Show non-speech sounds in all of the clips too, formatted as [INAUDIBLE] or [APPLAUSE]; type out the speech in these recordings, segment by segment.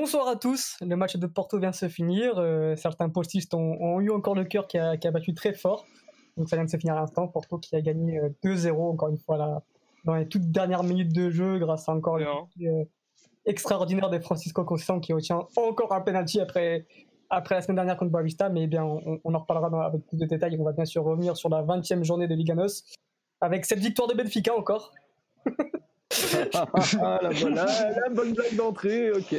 Bonsoir à tous, le match de Porto vient de se finir. Euh, certains postistes ont, eu encore le cœur qui a, battu très fort. Donc ça vient de se finir à l'instant. Porto qui a gagné 2-0 euh, encore une fois là, dans les toutes dernières minutes de jeu grâce à encore une euh, extraordinaire de Francisco Conceição qui obtient encore un penalty après, après la semaine dernière contre Boavista. Mais eh bien on, en reparlera avec plus de détails. On va bien sûr revenir sur la 20e journée de Liganos avec cette victoire de Benfica encore. Ah, la, bonne, la, bonne blague d'entrée, ok.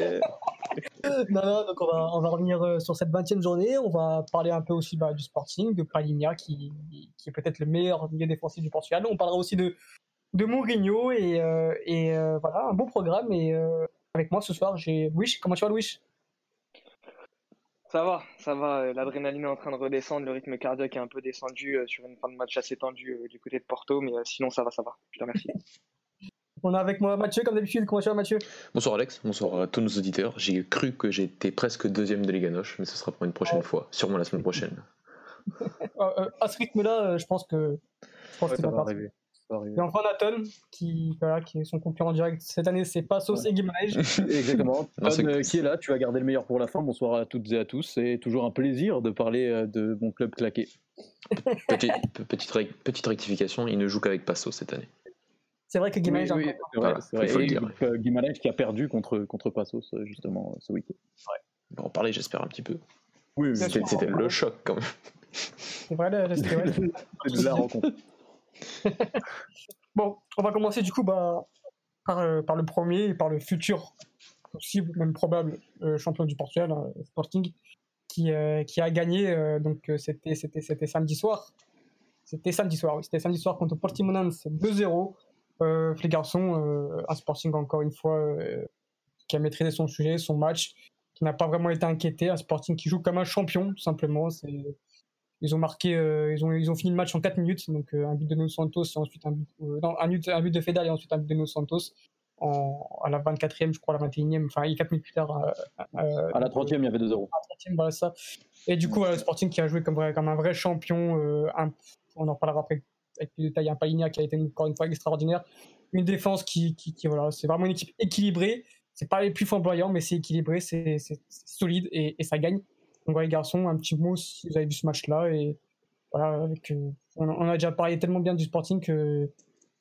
non, non, donc on va, on va revenir euh, sur cette 20e journée. On va parler un peu aussi bah, du Sporting, de Palinha, qui, qui est peut-être le meilleur milieu défensif du Portugal. On parlera aussi de, de Mourinho et, euh, et euh, voilà, un beau programme. Et avec moi ce soir, j'ai Louis. Comment tu vas, Louis ça va, ça va. L'adrénaline est en train de redescendre, le rythme cardiaque est un peu descendu sur une fin de match assez tendue du côté de Porto, mais sinon ça va, ça va. Je te remercie. [LAUGHS] On a avec moi Mathieu, comme d'habitude. Comment tu vas, Mathieu? Bonsoir, Alex. Bonsoir à tous nos auditeurs. J'ai cru que j'étais presque deuxième de Liganoche, mais ce sera pour une prochaine fois. Sûrement la semaine prochaine. [LAUGHS] Euh, euh, à ce rythme-là, euh, je pense que, je pense que ça, va arriver. Et enfin Nathan, qui, voilà, qui est son concurrent direct cette année, c'est Passos et Guimarães. [LAUGHS] Exactement. [LAUGHS] qui est là, tu vas garder le meilleur pour la fin. Bonsoir à toutes et à tous. C'est toujours un plaisir de parler de mon club claqué. petite, petite, petite rectification, il ne joue qu'avec Passos cette année. C'est vrai que Guimarães oui, oui, qui a perdu contre, contre Passos, euh, justement, euh, ce week-end. On va en parler, j'espère, un petit peu. Oui, c'était le choc quand même. C'est vrai, [LAUGHS] c'est la rencontre. [LAUGHS] bon, on va commencer du coup bah, par, euh, par, le premier et par le futur possible, même probable champion du Portugal, Sporting, qui, qui a gagné. donc c'était samedi soir. C'était samedi soir, oui. C'était samedi soir contre Portimonense 2-0 euh, les garçons, euh, un Sporting encore une fois euh, qui a maîtrisé son sujet, son match, qui n'a pas vraiment été inquiété, un Sporting qui joue comme un champion tout simplement. C'est ils ont marqué, ils, ont, ils ont fini le match en 4 minutes, donc un but de Nuno Santos et ensuite un but, non, un but, un but de Fedal et ensuite un but de Nuno Santos en, à la 24e, je crois, à la 21e, enfin, il y a 4 minutes plus tard. à la 30e, il y avait 2-0. À la 30e, voilà ça. Et du coup, le Sporting qui a joué comme, comme un vrai champion, on en reparlera après avec détails, un Paligna qui a été encore une fois extraordinaire. Une défense qui, qui, voilà, c'est vraiment une équipe équilibrée. C'est pas les plus flamboyants, mais c'est équilibré, c'est solide et, ça gagne. Donc voilà les garçons, un petit mot si vous avez vu ce match-là. Et voilà, euh, on, a déjà parlé tellement bien du Sporting que.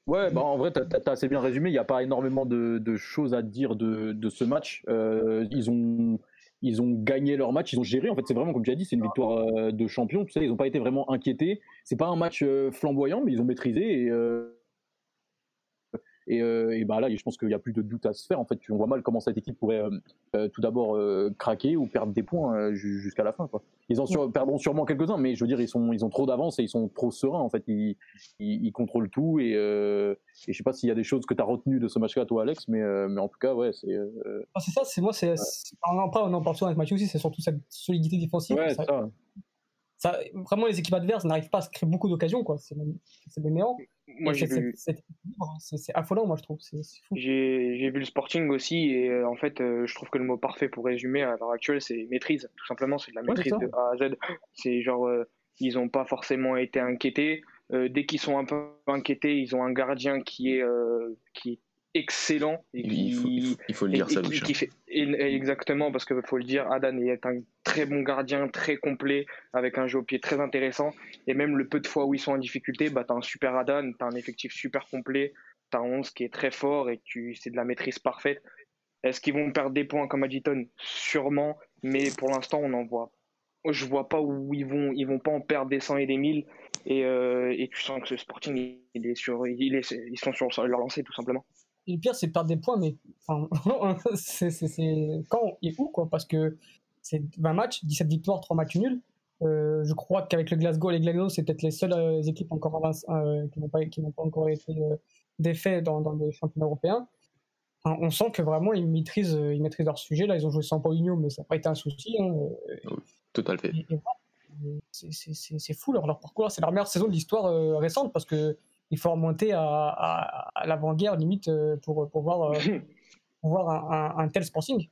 Ouais, bah en vrai, tu as, assez bien résumé. Il n'y a pas énormément de, choses à dire de, de ce match. Euh, ils ont ils ont gagné leur match, ils ont géré. En fait, c'est vraiment comme tu as dit, c'est une victoire euh, de champion. Ils n'ont pas été vraiment inquiétés. C'est pas un match euh, flamboyant, mais ils ont maîtrisé euh, et, euh, et bah là, je pense qu'il n'y a plus de doute à se faire. En fait, on voit mal comment cette équipe pourrait euh, euh, tout d'abord craquer ou perdre des points jusqu'à la fin. Quoi. Ils en sur, perdront sûrement quelques-uns, mais je veux dire, ils, sont, ils ont trop d'avance et ils sont trop sereins. En fait, ils, ils, contrôlent tout. Et, et je sais pas s'il y a des choses que tu as retenues de ce match-là, toi, Alex, mais, mais en tout cas, ouais, c'est. Ah, c'est ça, c'est moi, c'est. En parle, on en parle souvent avec Mathieu aussi, c'est surtout cette solidité défensive. Ouais, ça, ça ça, vraiment, les équipes adverses n'arrivent pas à se créer beaucoup d'occasions, quoi. C'est des néants. Moi, j'ai vu. C'est affolant, moi, je trouve. J'ai vu le Sporting aussi, et euh, en fait, euh, je trouve que le mot parfait pour résumer à l'heure actuelle, c'est maîtrise. Tout simplement, c'est de la maîtrise de A à Z. C'est genre, euh, ils n'ont pas forcément été inquiétés. dès qu'ils sont un peu inquiétés, ils ont un gardien qui est, qui est excellent. Et il, faut, le dire, ça, qui, fait, Exactement, parce qu'il faut le dire, Adan est un très bon gardien, très complet, avec un jeu au pied très intéressant. Et même le peu de fois où ils sont en difficulté, bah, tu as un super Adan, tu as un effectif super complet, tu as un 11 qui est très fort et c'est de la maîtrise parfaite. Est-ce qu'ils vont perdre des points comme Aditon Sûrement, mais pour l'instant, on en voit. Je vois pas où ils vont, ils vont pas en perdre des 100 et des 1000. Et, euh, et tu sens que ce Sporting, il est sur, il est, ils sont sur leur lancée tout simplement le pire, c'est de perdre des points, mais [LAUGHS] c'est quand et où, quoi, parce que c'est 20 matchs, 17 victoires, 3 matchs nuls. Euh, je crois qu'avec le Glasgow, les Glasgow, c'est peut-être les seules euh, équipes encore euh, qui n'ont pas, pas, encore été défaites dans, dans le championnat européen. on sent que vraiment ils maîtrisent, ils maîtrisent leur sujet. Là, ils ont joué sans Paulinho, mais ça n'a pas été un souci. Hein. Tout à fait. C'est fou leur, leur parcours. C'est leur meilleure saison de l'histoire récente parce que il faut remonter à, à, l'avant-guerre limite euh, pour, pour voir, euh, [LAUGHS] pour voir un, tel sporting.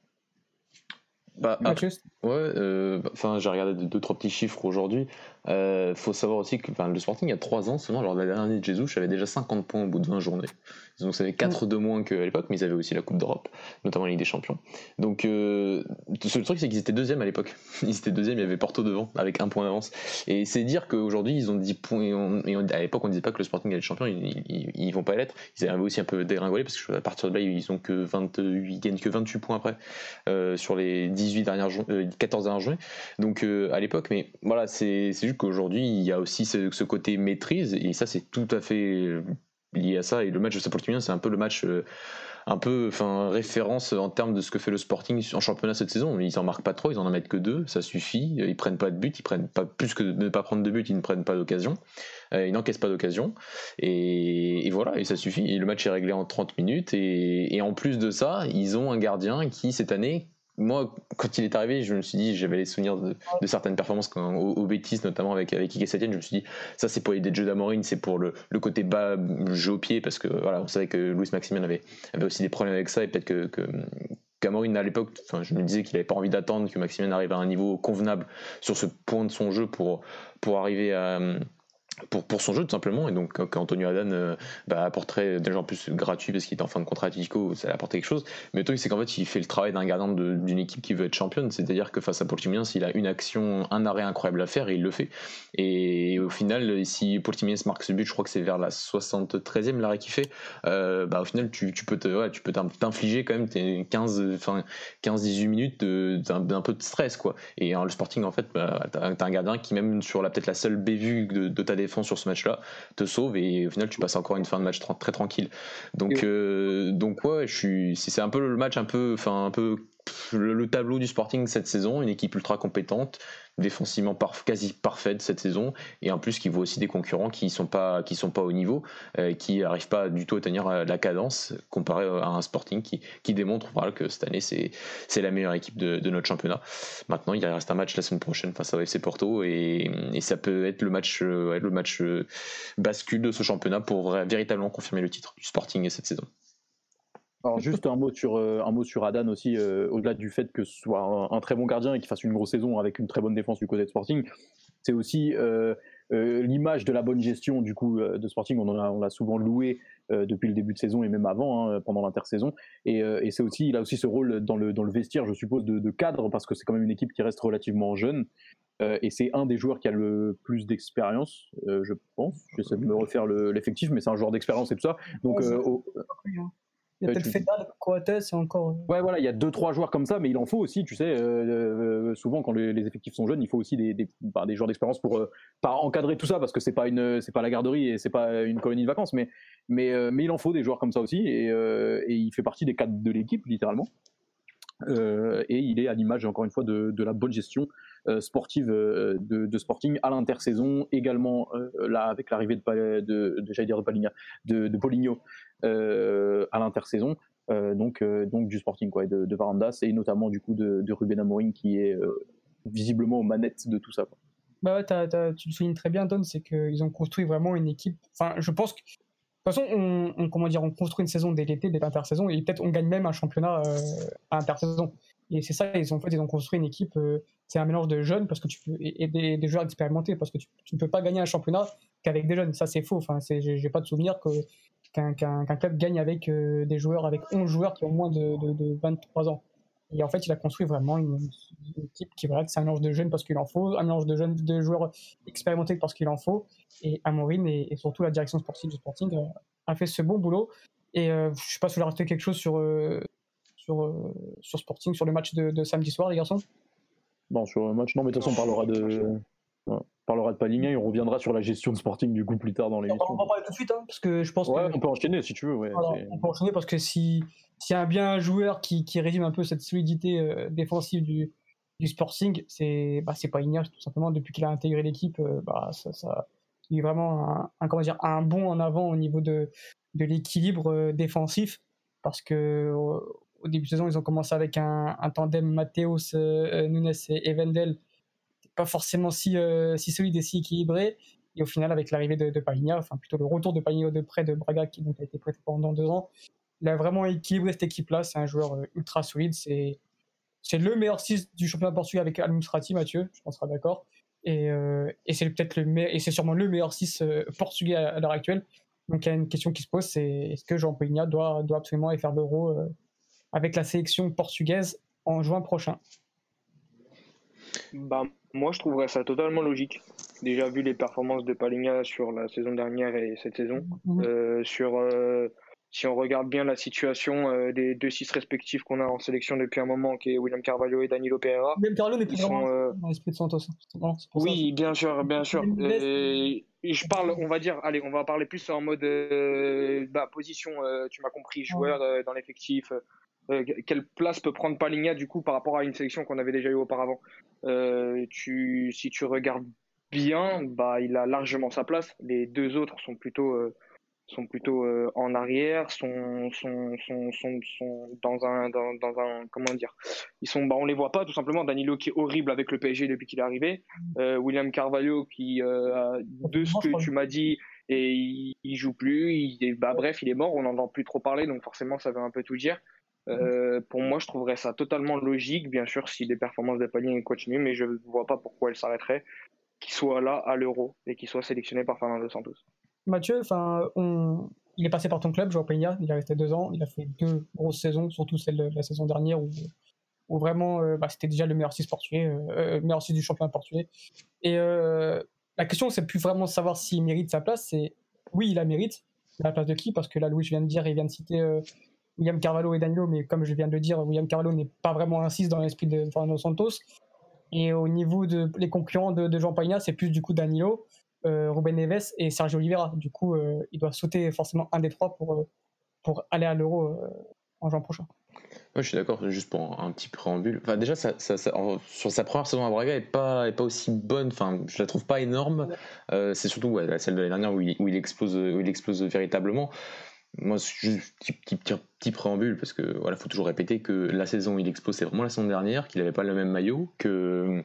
Bah, ouais, euh, bah, enfin, j'ai regardé deux, trois petits chiffres aujourd'hui. Euh, faut savoir aussi que le Sporting, il y a 3 ans seulement, lors de la dernière année de Jesus, j'avais déjà 50 points au bout de 20 journées. Donc ça fait 4 de moins qu'à l'époque, mais ils avaient aussi la Coupe d'Europe, notamment la Ligue des Champions. Donc euh, le truc, c'est qu'ils étaient deuxième à l'époque. [LAUGHS] Ils étaient deuxième, il y avait Porto devant, avec un point d'avance. Et c'est dire qu'aujourd'hui, ils ont 10 points. Et à l'époque, on disait pas que le Sporting allait être champion, ils, ils, vont pas l'être. Ils avaient aussi un peu dégringolé, parce qu'à partir de là, ils ont que 28, ils gagnent que 28 points après, euh, sur les 18 dernières 14 dernières journées. Donc à l'époque, mais voilà, c'est juste qu'aujourd'hui, il y a aussi ce, côté maîtrise, et ça, c'est tout à fait lié à ça. Et le match de Saint-Paul c'est un peu le match euh, un peu enfin référence en termes de ce que fait le Sporting en championnat cette saison. Ils en marquent pas trop, ils en en mettent que deux, ça suffit. Ils prennent pas de but, ils prennent pas plus que de ne pas prendre de but, ils ne prennent pas d'occasion. Euh, ils n'encaissent pas d'occasion. Et, voilà, et ça suffit. Et le match est réglé en 30 minutes. Et en plus de ça, ils ont un gardien qui cette année moi, quand il est arrivé, je me suis dit, j'avais les souvenirs de, certaines performances quand, au, au notamment avec, avec Ike Setien, je me suis dit, ça c'est pour les jeux d'Amorine, c'est pour le, le, côté bas, jeu au pied, parce que voilà, on savait que Louis Maximien avait, avait aussi des problèmes avec ça, et peut-être que, que à l'époque, enfin, je me disais qu'il n'avait pas envie d'attendre que Maximien arrive à un niveau convenable sur ce point de son jeu pour, pour arriver à, pour, pour son jeu tout simplement. Et donc qu'Antonio Adan euh, bah, apporterait déjà en plus gratuit parce qu'il est en fin de contrat à Tico ça apporté quelque chose. Mais le truc c'est qu'en fait il fait le travail d'un gardien d'une équipe qui veut être championne. C'est à dire que face à Portimiens s'il a une action un arrêt incroyable à faire et il le fait. Et au final si Portimiens marque ce but je crois que c'est vers la 73e l'arrêt qu'il fait euh, bah, au final tu, tu peux t'infliger quand même tes 15 enfin 15 18 minutes d'un peu de stress quoi. Et hein, le Sporting en fait bah, t'as un gardien qui même sur la peut-être la seule bévue de, de ta défense sur ce match-là te sauve et au final tu passes encore une fin de match très tranquille. Donc, euh, donc ouais, je suis, c'est un peu le match un peu, enfin un peu le, tableau du Sporting cette saison, une équipe ultra compétente, défensivement quasi parfaite cette saison, et en plus qui voit aussi des concurrents qui sont pas sont pas au niveau, euh, qui n'arrivent pas du tout à tenir euh, la cadence comparé à un Sporting qui, qui démontre voilà, que cette année c'est la meilleure équipe de, notre championnat. Maintenant il reste un match la semaine prochaine face à FC Porto et, ça peut être le match euh, le match bascule de ce championnat pour véritablement confirmer le titre du Sporting cette saison. Alors juste un mot sur euh, un mot sur Adan aussi, euh, au-delà du fait que ce soit un, très bon gardien et qu'il fasse une grosse saison avec une très bonne défense du côté de Sporting, c'est aussi euh, l'image de la bonne gestion du coup de Sporting. On en l'a souvent loué depuis le début de saison et même avant, hein, pendant l'intersaison. Et, et c'est aussi, il a aussi ce rôle dans le dans le vestiaire, je suppose, de, de cadre parce que c'est quand même une équipe qui reste relativement jeune. et c'est un des joueurs qui a le plus d'expérience, je pense. J'essaie de me refaire l'effectif, mais c'est un joueur d'expérience et tout ça. Donc, il y a peut-être Fedal, Coates encore. Euh. Ouais, voilà, il y a deux trois joueurs comme ça, mais il en faut aussi, tu sais. Euh, euh, souvent, quand les, effectifs sont jeunes, il faut aussi des, des, bah, des joueurs d'expérience pour pas encadrer tout ça, parce que c'est pas une c'est pas la garderie et c'est pas une colonie de vacances, mais mais mais il en faut des joueurs comme ça aussi, et, et il fait partie des cadres de l'équipe littéralement. et il est à l'image encore une fois de, de la bonne gestion sportive de, de, Sporting à l'intersaison, également là avec l'arrivée de, de, de, dire de Paligna, euh, à l'intersaison. Euh, donc, euh, donc du Sporting quoi, de, de, Varandas et notamment du coup de, de Ruben Amorim qui est visiblement aux manettes de tout ça. Bah tu le soulignes très bien, Don, c'est qu'ils ont construit vraiment une équipe. Enfin, je pense que. De toute façon, on, comment dire, on construit une saison dès l'été, dès l'intersaison, et peut-être on gagne même un championnat à intersaison. Et c'est ça, ils ont, fait, ils ont construit une équipe, c'est un mélange de jeunes parce que tu peux, et, des, joueurs expérimentés, parce que tu, tu, ne peux pas gagner un championnat qu'avec des jeunes. Ça, c'est faux. Enfin, j'ai pas de souvenir que qu'un club gagne avec euh, des joueurs, avec 11 joueurs qui ont moins de, 23 ans. Et en fait, il a construit vraiment une, équipe qui, voilà, c'est un mélange de jeunes parce qu'il en faut, un mélange de jeunes, de joueurs expérimentés parce qu'il en faut. Et Amorine et, et, surtout la direction sportive du Sporting euh, a fait ce bon boulot. Et euh, je ne sais pas si vous voulez rajouter quelque chose sur, sur, sur Sporting, sur le match de, samedi soir, les garçons? Bon, sur le match, non, mais de toute façon, on parlera de parlera de Paligna et on reviendra sur la gestion de Sporting du coup plus tard dans l'émission. On va parler tout de suite, hein, parce que je pense ouais, on peut enchaîner si tu veux. Ouais, on peut enchaîner parce que si s'il y a bien un joueur qui, qui résume un peu cette solidité euh, défensive du, du Sporting, c'est bah, Paligna tout simplement. Depuis qu'il a intégré l'équipe, euh, bah, ça, ça, il est vraiment un, comment dire, un bon en avant au niveau de, de l'équilibre euh, défensif, parce que au début de saison, ils ont commencé avec un, un tandem Mathéos, Nunes et Evendel pas forcément si, euh, si solide et si équilibré. Et au final, avec l'arrivée de, de enfin plutôt le retour de Pagna de près de Braga, qui a été prêté pendant deux ans, il a vraiment équilibré cette équipe-là. C'est un joueur euh, ultra solide. C'est, le meilleur 6 du championnat portugais avec Al Mathieu, je pense sera d'accord. Et, et c'est peut-être le et c'est sûrement le meilleur 6 portugais à, l'heure actuelle. Donc il y a une question qui se pose, c'est est-ce que Jean Pogna doit, doit absolument aller faire l'euro avec la sélection portugaise en juin prochain? Bah, Moi, je trouverais ça totalement logique. Déjà vu les performances de Palinha sur la saison dernière et cette saison, mhm. euh, sur euh, si on regarde bien la situation euh, des deux six respectifs qu'on a en sélection depuis un moment, qui est William Carvalho et Danilo Pereira. Même Carvalho n'est plus vraiment dans l'esprit de Santos. oui, bien sûr, bien sûr. je parle, on va dire, allez, on va parler plus en mode bah, position. tu m'as compris, joueur dans l'effectif. Euh, quelle place peut prendre Paligna du coup par rapport à une sélection qu'on avait déjà eu auparavant? Euh, Si tu regardes bien, bah, il a largement sa place. Les deux autres sont plutôt, euh, en arrière, sont, sont, dans, un. Comment dire? Ils sont, bah, On les voit pas tout simplement. Danilo qui est horrible avec le PSG depuis qu'il est arrivé. William Carvalho qui, de ce que tu m'as dit, et il, joue plus. Il, bah, bref, il est mort, on n'en entend plus trop parler, donc forcément ça veut un peu tout dire. Euh, pour moi, je trouverais ça totalement logique, bien sûr, si les performances de Palier continuent, mais je ne vois pas pourquoi elle s'arrêterait, qu'il soit là à l'Euro et qu'il soit sélectionné par Fernando Santos. Mathieu, on... il est passé par ton club, Joao Peña, il a resté deux ans, il a fait deux grosses saisons, surtout celle de la saison dernière où, où vraiment euh, bah, c'était déjà le meilleur 6 portugais, euh, meilleur 6 du championnat portugais. Et la question, c'est plus vraiment de savoir s'il mérite sa place, c'est oui, il la mérite. La place de qui? Parce que là, Louis, je viens de dire, il vient de citer William Carvalho et Danilo, mais comme je viens de le dire, William Carvalho n'est pas vraiment un 6 dans l'esprit de Fernando Santos. Et au niveau des de, concurrents de, Jean Pagna, c'est plus du coup Danilo, euh, Ruben Neves et Sergio Oliveira. Du coup, euh, il doit sauter forcément un des trois pour, euh, pour aller à l'Euro en juin prochain. Oui, je suis d'accord, juste pour un, petit préambule. Enfin, déjà, ça, sur sa première saison à Braga, elle n'est pas, est pas aussi bonne. Enfin, je la trouve pas énorme. c'est surtout celle de l'année dernière où il, où il, explose, où il explose véritablement. Moi, juste petit, petit, petit, préambule, parce que voilà, faut toujours répéter que la saison il expose, c'est vraiment la saison dernière, qu'il n'avait pas le même maillot, que,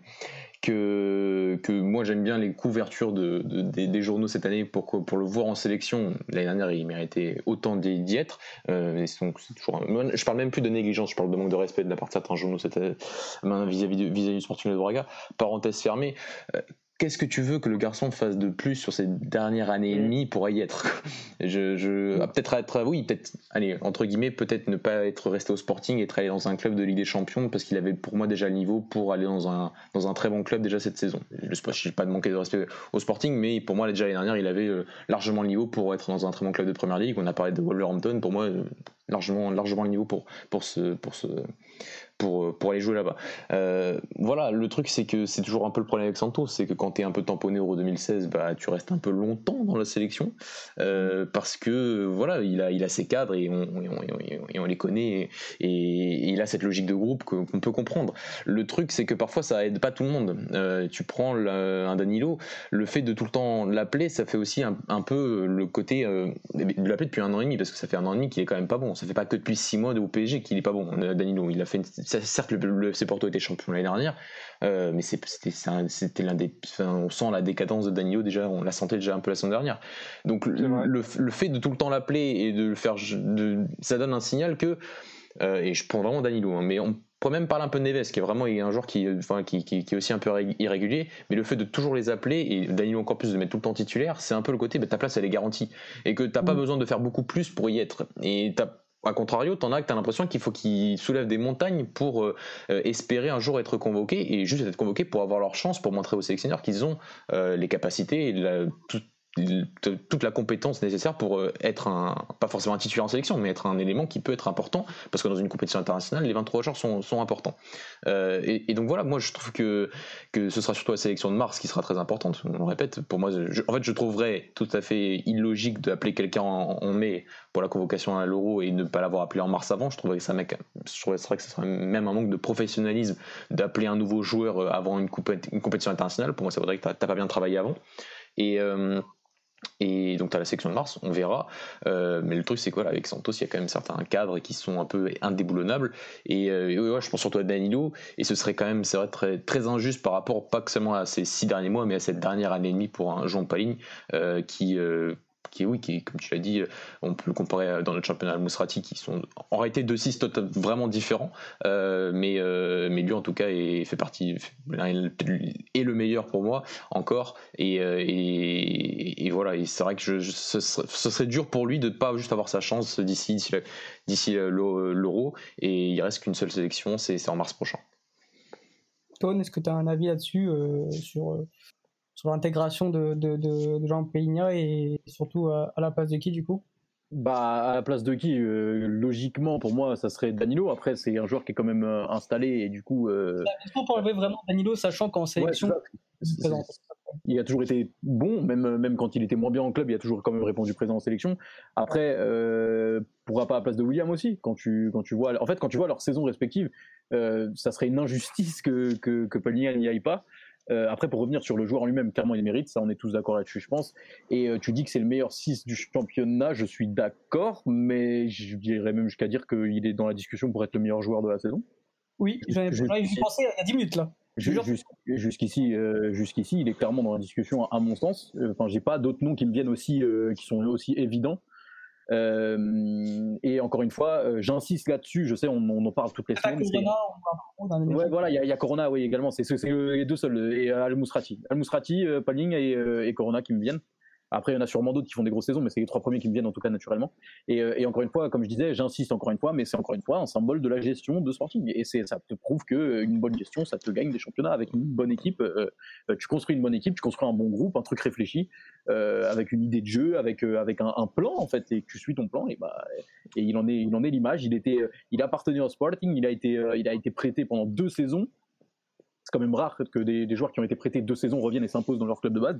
que, que moi j'aime bien les couvertures de, des, journaux cette année pour, pour le voir en sélection. L'année dernière, il méritait autant d'y être. Euh, donc, je parle même plus de négligence, je parle de manque de respect de la part de certains journaux année, vis-à-vis vis-à-vis du Sporting de Braga. Parenthèse fermée. Euh, qu'est-ce que tu veux que le garçon fasse de plus sur cette dernière année et demie pour y être? [LAUGHS] Je, je mm. peut-être être oui peut-être allez entre guillemets peut-être ne pas être resté au Sporting et être allé dans un club de Ligue des Champions parce qu'il avait pour moi déjà le niveau pour aller dans un dans un très bon club déjà cette saison. Je ne pas de manquer de respect au Sporting mais pour moi déjà l'année dernière il avait euh, largement le niveau pour être dans un très bon club de Première Ligue. On a parlé de Wolverhampton. Pour moi euh, largement largement le niveau pour pour ce pour ce pour, pour aller jouer là-bas. Euh, voilà, le truc c'est que c'est toujours un peu le problème avec Santos, c'est que quand tu es un peu tamponné Euro 2016, bah, tu restes un peu longtemps dans la sélection, euh, parce que voilà, il a, il a ses cadres et on, et on, les connaît, et, il a cette logique de groupe qu'on peut comprendre. Le truc c'est que parfois ça aide pas tout le monde. Euh, tu prends un Danilo, le fait de tout le temps l'appeler, ça fait aussi un, un peu le côté de l'appeler depuis un an et demi, parce que ça fait un an et demi qu'il est quand même pas bon. Ça fait pas que depuis six mois de PSG qu'il est pas bon, Danilo. Il a fait une, certes, le, le FC Porto était champion l'année dernière, euh, mais c'était l'un des. on sent la décadence de Danilo déjà, on la sentait déjà un peu la semaine dernière. Donc le, fait de tout le temps l'appeler et de le faire, de, ça donne un signal que. Euh, et je prends vraiment Danilo, hein, mais on peut même parler un peu de Neves, qui est vraiment un joueur qui, enfin, qui, qui, est aussi un peu irrégulier, mais le fait de toujours les appeler, et Danilo encore plus de mettre tout le temps titulaire, c'est un peu le côté, bah, ta place elle est garantie, et que t'as pas mm. besoin de faire beaucoup plus pour y être. Et t'as a contrario, t'en as que t'as l'impression qu'il faut qu'ils soulèvent des montagnes pour euh, euh, espérer un jour être convoqués et juste être convoqués pour avoir leur chance, pour montrer aux sélectionneurs qu'ils ont euh, les capacités et la, toute la compétence nécessaire pour euh, être un, pas forcément un titulaire en sélection, mais être un élément qui peut être important, parce que dans une compétition internationale, les 23 joueurs sont, sont importants. Euh, et, donc voilà, moi je trouve que, que ce sera surtout la sélection de mars qui sera très importante. On le répète, pour moi, en fait, je trouverais tout à fait illogique d'appeler quelqu'un en, mai pour la convocation à l'Euro et ne pas l'avoir appelé en mars avant. Je trouverais que ça, mec, je trouverais que ce serait même un manque de professionnalisme d'appeler un nouveau joueur euh, avant une, compétition internationale. Pour moi, ça voudrait que tu n'as pas bien travaillé avant. Et, et donc tu as la section de Mars, on verra. Euh, mais le truc c'est quoi avec Santos, il y a quand même certains cadres qui sont un peu indéboulonnables. Et, euh, ouais, je pense surtout à Danilo. Et ce serait quand même, vrai, très, très injuste par rapport pas que seulement à ces six derniers mois, mais à cette dernière année et demie pour un Jean Paligne euh, qui qui est, oui, qui comme tu l'as dit, on peut le comparer dans notre championnat al-Mousrati, qui sont en réalité deux styles vraiment différents. mais, mais lui, en tout cas, est, fait partie, est le meilleur pour moi, encore. Et, et, voilà, c'est vrai que ce, serait, dur pour lui de ne pas juste avoir sa chance d'ici d'ici l'Euro. Et il reste qu'une seule sélection, c'est en mars prochain. Tone, est-ce que tu as un avis là-dessus sur sur l'intégration de, de, de, Jean Peña et surtout à, la place de qui du coup? Bah, à la place de qui euh, Logiquement, pour moi, ça serait Danilo. Après, c'est un joueur qui est quand même euh, installé et du coup. Euh... Est-ce qu'on peut enlever vraiment Danilo, sachant qu'en sélection, il a toujours été bon, même, même quand il était moins bien en club, il a toujours quand même répondu présent en sélection. Après, euh, pourra pas à la place de William aussi. Quand tu, quand tu vois, en fait, quand tu vois leurs saisons respectives, euh, ça serait une injustice que, que, que n'y aille pas. Euh, après, pour revenir sur le joueur en lui-même, clairement, il mérite, ça on est tous d'accord là-dessus, je pense. Et euh, tu dis que c'est le meilleur 6 du championnat, je suis d'accord, mais je dirais même jusqu'à dire qu'il est dans la discussion pour être le meilleur joueur de la saison. Oui, j'en ai pensé il y a 10 minutes là. Jusqu'ici, euh, jusqu'ici, il est clairement dans la discussion, à mon sens. Enfin, j'ai pas d'autres noms qui me viennent aussi, qui sont aussi évidents. Euh, et encore une fois, euh, j'insiste là-dessus. Je sais, on, en parle toutes les semaines. Corona, ouais, voilà, il y, a Corona, oui, également. C'est les deux seuls. Et Al Mousrati, Al Mousrati, euh, Paling et, et, Corona qui me viennent. Après, il y en a sûrement d'autres qui font des grosses saisons, mais c'est les trois premiers qui me viennent en tout cas naturellement. Et, euh, encore une fois, comme je disais, j'insiste encore une fois, mais c'est encore une fois un symbole de la gestion de Sporting. Et ça te prouve que euh, bonne gestion, ça te gagne des championnats avec une bonne équipe. Euh, tu construis une bonne équipe, tu construis un bon groupe, un truc réfléchi, avec une idée de jeu, avec un, plan en fait, et tu suis ton plan. Et bah, et il en est, l'image. Il était, il appartenait au Sporting. Il a été, il a été prêté pendant deux saisons c'est quand même rare que des, des, joueurs qui ont été prêtés deux saisons reviennent et s'imposent dans leur club de base.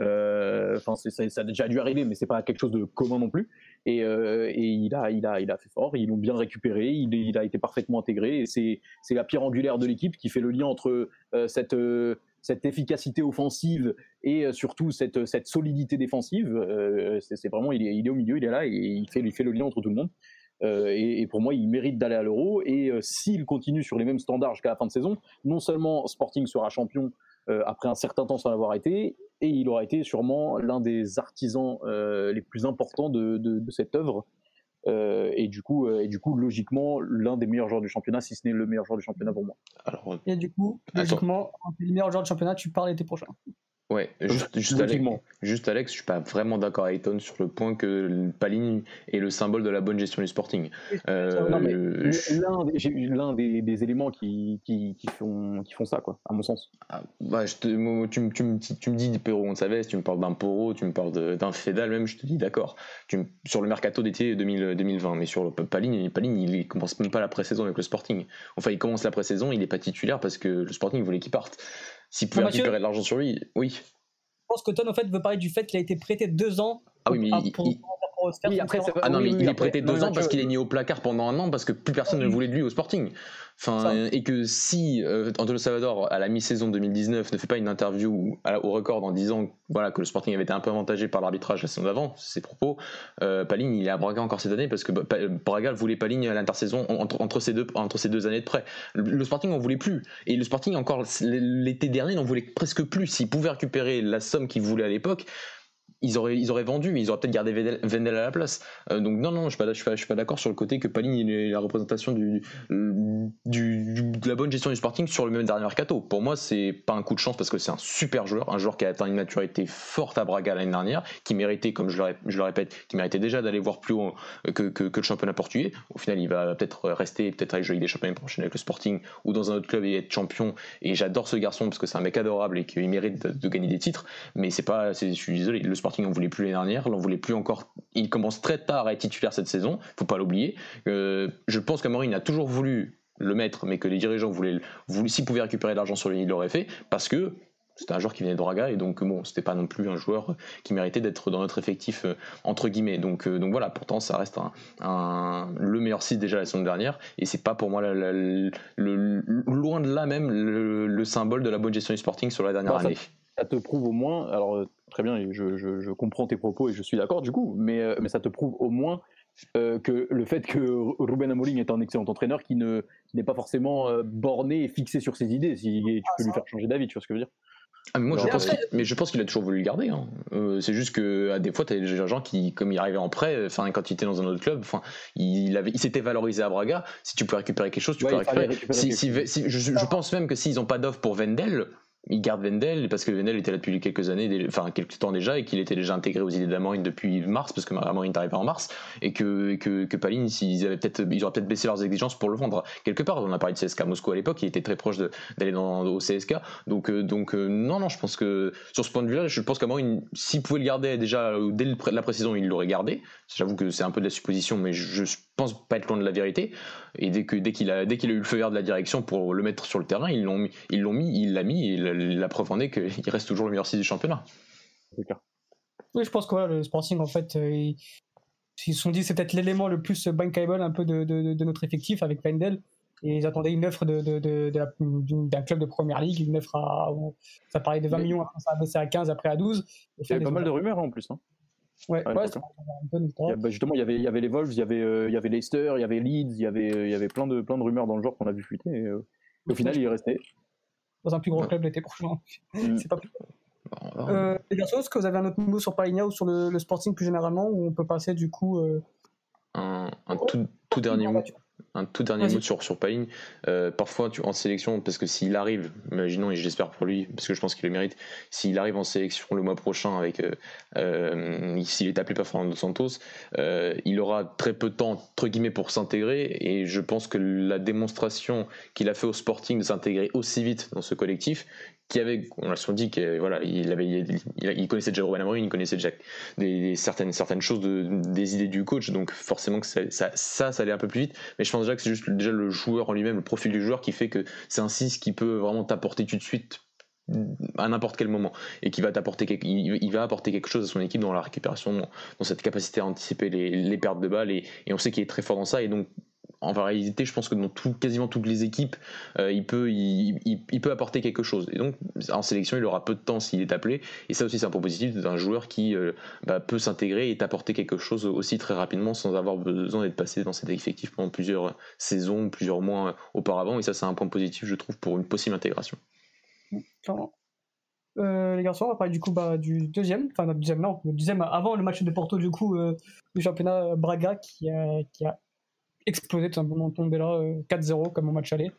Euh, ça, a déjà dû arriver, mais c'est pas quelque chose de commun non plus. Et, euh, il a, il a, il a fait fort. Ils l'ont bien récupéré. Il, a été parfaitement intégré. C'est, la pierre angulaire de l'équipe qui fait le lien entre euh, cette efficacité offensive et surtout cette, solidité défensive. c'est, vraiment, il est, au milieu, il est là et il fait, le lien entre tout le monde. et, et, pour moi, il mérite d'aller à l'Euro. Et s'il continue sur les mêmes standards jusqu'à la fin de saison, non seulement Sporting sera champion après un certain temps sans l'avoir été, et il aura été sûrement l'un des artisans euh, les plus importants de, de, cette œuvre. Euh, et du coup, euh, et du coup, logiquement, l'un des meilleurs joueurs du championnat, si ce n'est le meilleur joueur du championnat pour moi. Alors, et du coup, logiquement, le meilleur joueur du championnat, tu parles l'été prochain. Ouais, juste, juste, Alex, juste, Alex, je suis pas vraiment d'accord avec Ton sur le point que Paline est le symbole de la bonne gestion du Sporting. Euh, L'un des, des, éléments qui, qui, qui, font, qui font ça, quoi, à mon sens. Ah, bah, je te, tu, tu, tu, tu, me dis Perro Gonçalves, tu me parles d'un Poro, tu me parles d'un Fédal, même, je te dis d'accord. Sur le mercato d'été 2020, mais sur le Paline, Paline, il commence même pas la pré-saison avec le Sporting. Enfin, il commence la pré-saison, il n'est pas titulaire parce que le Sporting voulait qu'il parte. S'il pouvait récupérer de l'argent sur lui, oui. Je pense que Ton, en fait, veut parler du fait qu'il a été prêté deux ans. Ah oui, mais il, oui, après, ah non, mais il est prêté deux ans parce qu'il est mis au placard pendant un an parce que plus personne ne voulait de lui au Sporting. Enfin, et que si euh, Antonio Salvador à la mi-saison 2019 ne fait pas une interview au record en disant voilà que le Sporting avait été un peu avantagé par l'arbitrage la saison d'avant, ses propos, euh, Paline il est à Braga encore cette année parce que Braga voulait Paline à l'intersaison entre, ces deux entre ces deux années de près. Le, Sporting n'en voulait plus et le Sporting encore l'été dernier n'en voulait presque plus. S'il pouvait récupérer la somme qu'il voulait à l'époque, ils auraient, ils auraient vendu, ils auraient peut-être gardé Vendel à la place. Euh, donc non, non, je suis pas, pas, pas d'accord sur le côté que Paline est la représentation du, du, de la bonne gestion du Sporting sur le même dernier mercato. Pour moi, c'est pas un coup de chance parce que c'est un super joueur, un joueur qui a atteint une maturité forte à Braga l'année dernière, qui méritait, comme je le, je le répète, qui méritait déjà d'aller voir plus haut que, que, que, le championnat portugais. Au final, il va peut-être rester, peut-être avec des championnats prochains avec le Sporting ou dans un autre club et être champion. Et j'adore ce garçon parce que c'est un mec adorable et qu'il mérite de, de, gagner des titres. Mais c'est pas, je suis désolé, le Sporting Sporting n'en voulait plus l'année dernière, voulait plus encore. Il commence très tard à être titulaire cette saison, faut pas l'oublier. Euh, je pense qu'Amorin a toujours voulu le mettre, mais que les dirigeants voulaient, voulaient s'ils pouvaient récupérer de l'argent sur lui, il l'aurait fait, parce que c'était un joueur qui venait de Braga et donc bon c'était pas non plus un joueur qui méritait d'être dans notre effectif euh, entre guillemets donc euh, donc voilà pourtant ça reste un, le meilleur site déjà la saison dernière et c'est pas pour moi le, loin de là même le, symbole de la bonne gestion du Sporting sur la dernière année ça te prouve au moins, alors euh, très bien, je, je, comprends tes propos et je suis d'accord du coup, mais, euh, mais ça te prouve au moins euh, que le fait que Ruben Amorim est un excellent entraîneur qui ne n'est pas forcément borné et fixé sur ses idées, si tu peux lui faire changer d'avis, tu vois ce que je veux dire Ah, mais moi, je Mais pense mais je pense qu'il a toujours voulu le garder. hein. Euh, c'est juste que à des fois, tu as des gens qui, comme il arrivait en prêt, enfin quand il était dans un autre club, enfin il avait, il s'était valorisé à Braga. Si tu peux récupérer quelque chose, tu Ouais, peux récupérer. récupérer Si, quelque si- si- je, je pense même que s'ils n'ont pas d'offre pour Vendel, ils gardent Vendel parce que Vendel était là depuis quelques années, enfin quelques temps déjà, et qu'il était déjà intégré aux idées d'Amorin depuis mars, parce que Amorin est arrivé en mars, et que que, que Palin, s'ils avaient peut-être, ils auraient peut-être baissé leurs exigences pour le vendre quelque part. On a parlé de CSK Moscou à l'époque, il était très proche d'aller dans au CSK, donc euh, donc euh, non non, je pense que sur ce point de vue-là, je pense qu'Amorin, s'il pouvait le garder déjà euh, dès la pré-saison, il l'aurait gardé. J'avoue que c'est un peu de la supposition, mais je pense pas être loin de la vérité. Et dès que dès qu'il a dès qu'il a eu le feu vert de la direction pour le mettre sur le terrain, ils l'ont mis, ils l'ont mis, il l'a mis. Et la, la preuve en est qu'il reste toujours le meilleur 6 du championnat. Oui, je pense que voilà, le Sporting, en fait, euh, ils ils se sont dit c'est peut-être l'élément le plus bankable un peu de, de, de notre effectif avec Wendel. Et ils attendaient une offre de, de, de, d'un club de première ligue, une offre à. où Ça parlait de 20 Mais- millions, après ça a baissé à 15, après à 12. Et Il y avait pas mal de rumeurs en plus. hein. Ouais, Ouais, ouais, Il y a- notamment. bah, justement, il y avait, il y avait les Wolves, il y avait, euh, il y avait Leicester, il y avait Leeds, il y avait, il y avait plein de, plein de rumeurs dans le genre qu'on a vu fuiter. Et, euh, au final, il est resté. dans un plus gros club l'été prochain. Mm. C'est pas plus. Euh, est-ce que vous avez un autre mot sur Paligna ou sur le, le Sporting plus généralement ou on peut passer du coup. euh, un, un tout, tout dernier mot. Un tout dernier mot sur, sur Payne. Euh, parfois, tu, en sélection, parce que s'il arrive, imaginons, et j'espère pour lui, parce que je pense qu'il le mérite, s'il arrive en sélection le mois prochain, avec euh, euh, s'il est appelé par Fernando Santos, il aura très peu de temps, entre guillemets, pour s'intégrer. Et je pense que la démonstration qu'il a fait au Sporting de s'intégrer aussi vite dans ce collectif, qui avait, on l'a souvent dit, qu'il voilà, il, avait, il, connaissait déjà Ruben Amorim, il connaissait déjà des, certaines, certaines choses de, des idées du coach, donc forcément que ça, ça, ça, allait un peu plus vite. Mais je pense déjà que c'est juste déjà le joueur en lui-même, le profil du joueur qui fait que c'est un 6 qui peut vraiment t'apporter tout de suite à n'importe quel moment et qui va t'apporter il, va apporter quelque chose à son équipe dans la récupération dans cette capacité à anticiper les, les pertes de balles et, et on sait qu'il est très fort dans ça et donc en réalité je pense que dans tout, quasiment toutes les équipes euh, il peut il, peut apporter quelque chose. Et donc en sélection il aura peu de temps s'il est appelé. Et ça aussi c'est un point positif d'un joueur qui euh, bah, peut s'intégrer et t'apporter quelque chose aussi très rapidement sans avoir besoin d'être passé dans cet effectif pendant plusieurs saisons plusieurs mois euh, auparavant. Et ça c'est un point positif je trouve pour une possible intégration. Les garçons, on va parler du coup bah, du deuxième, enfin notre deuxième, non, le deuxième avant le match de Porto du coup du championnat Braga qui a explosé tout simplement tombé là euh, 4-0 comme au match aller.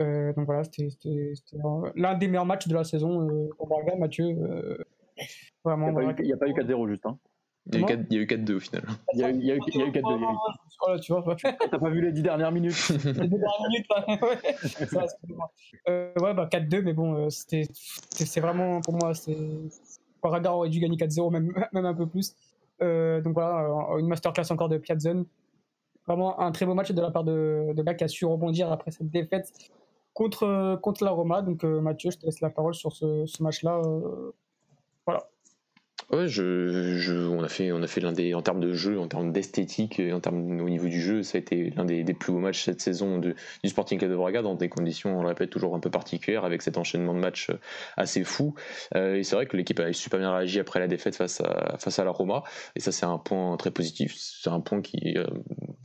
Euh, donc voilà, c'était c'était- c'était un- l'un des meilleurs matchs de la saison euh, pour Braga, Mathieu. euh, Il vraiment, n'y a, pas eu- il y a pas eu 4-0 juste. Hein. il y a eu Comment quatre- il y a eu 4-2 au final Il y a eu, il y a eu, il y a eu 4-2. il y a eu- [LAUGHS] Voilà, tu vois, T'as pas vu les 10 dernières minutes [LAUGHS] les deux dernières minutes, là. [LAUGHS] Ouais, ça, excusez-moi. Euh, ouais, bah 4-2, mais bon, euh, c'était, c'est vraiment, pour moi, c'est. Braga aurait dû gagner 4-0, même, même un peu plus. Euh, donc voilà, euh, une masterclass encore de Piazzon. Vraiment un très beau match de la part de, de qui a su rebondir après cette défaite contre, contre la Roma. Donc euh, Mathieu, je te laisse la parole sur ce, ce match-là. euh, Ouais, je, je, on a fait, fait l'un des, en termes de jeu, en termes d'esthétique, en termes au niveau du jeu, ça a été l'un des, plus beaux matchs cette saison de, du Sporting Club de Braga dans des conditions, on le répète, toujours un peu particulières, avec cet enchaînement de matchs euh, assez fou. Euh, et c'est vrai que l'équipe a super bien réagi après la défaite face à, face à la Roma, et ça c'est un point très positif. C'est un point qui, euh,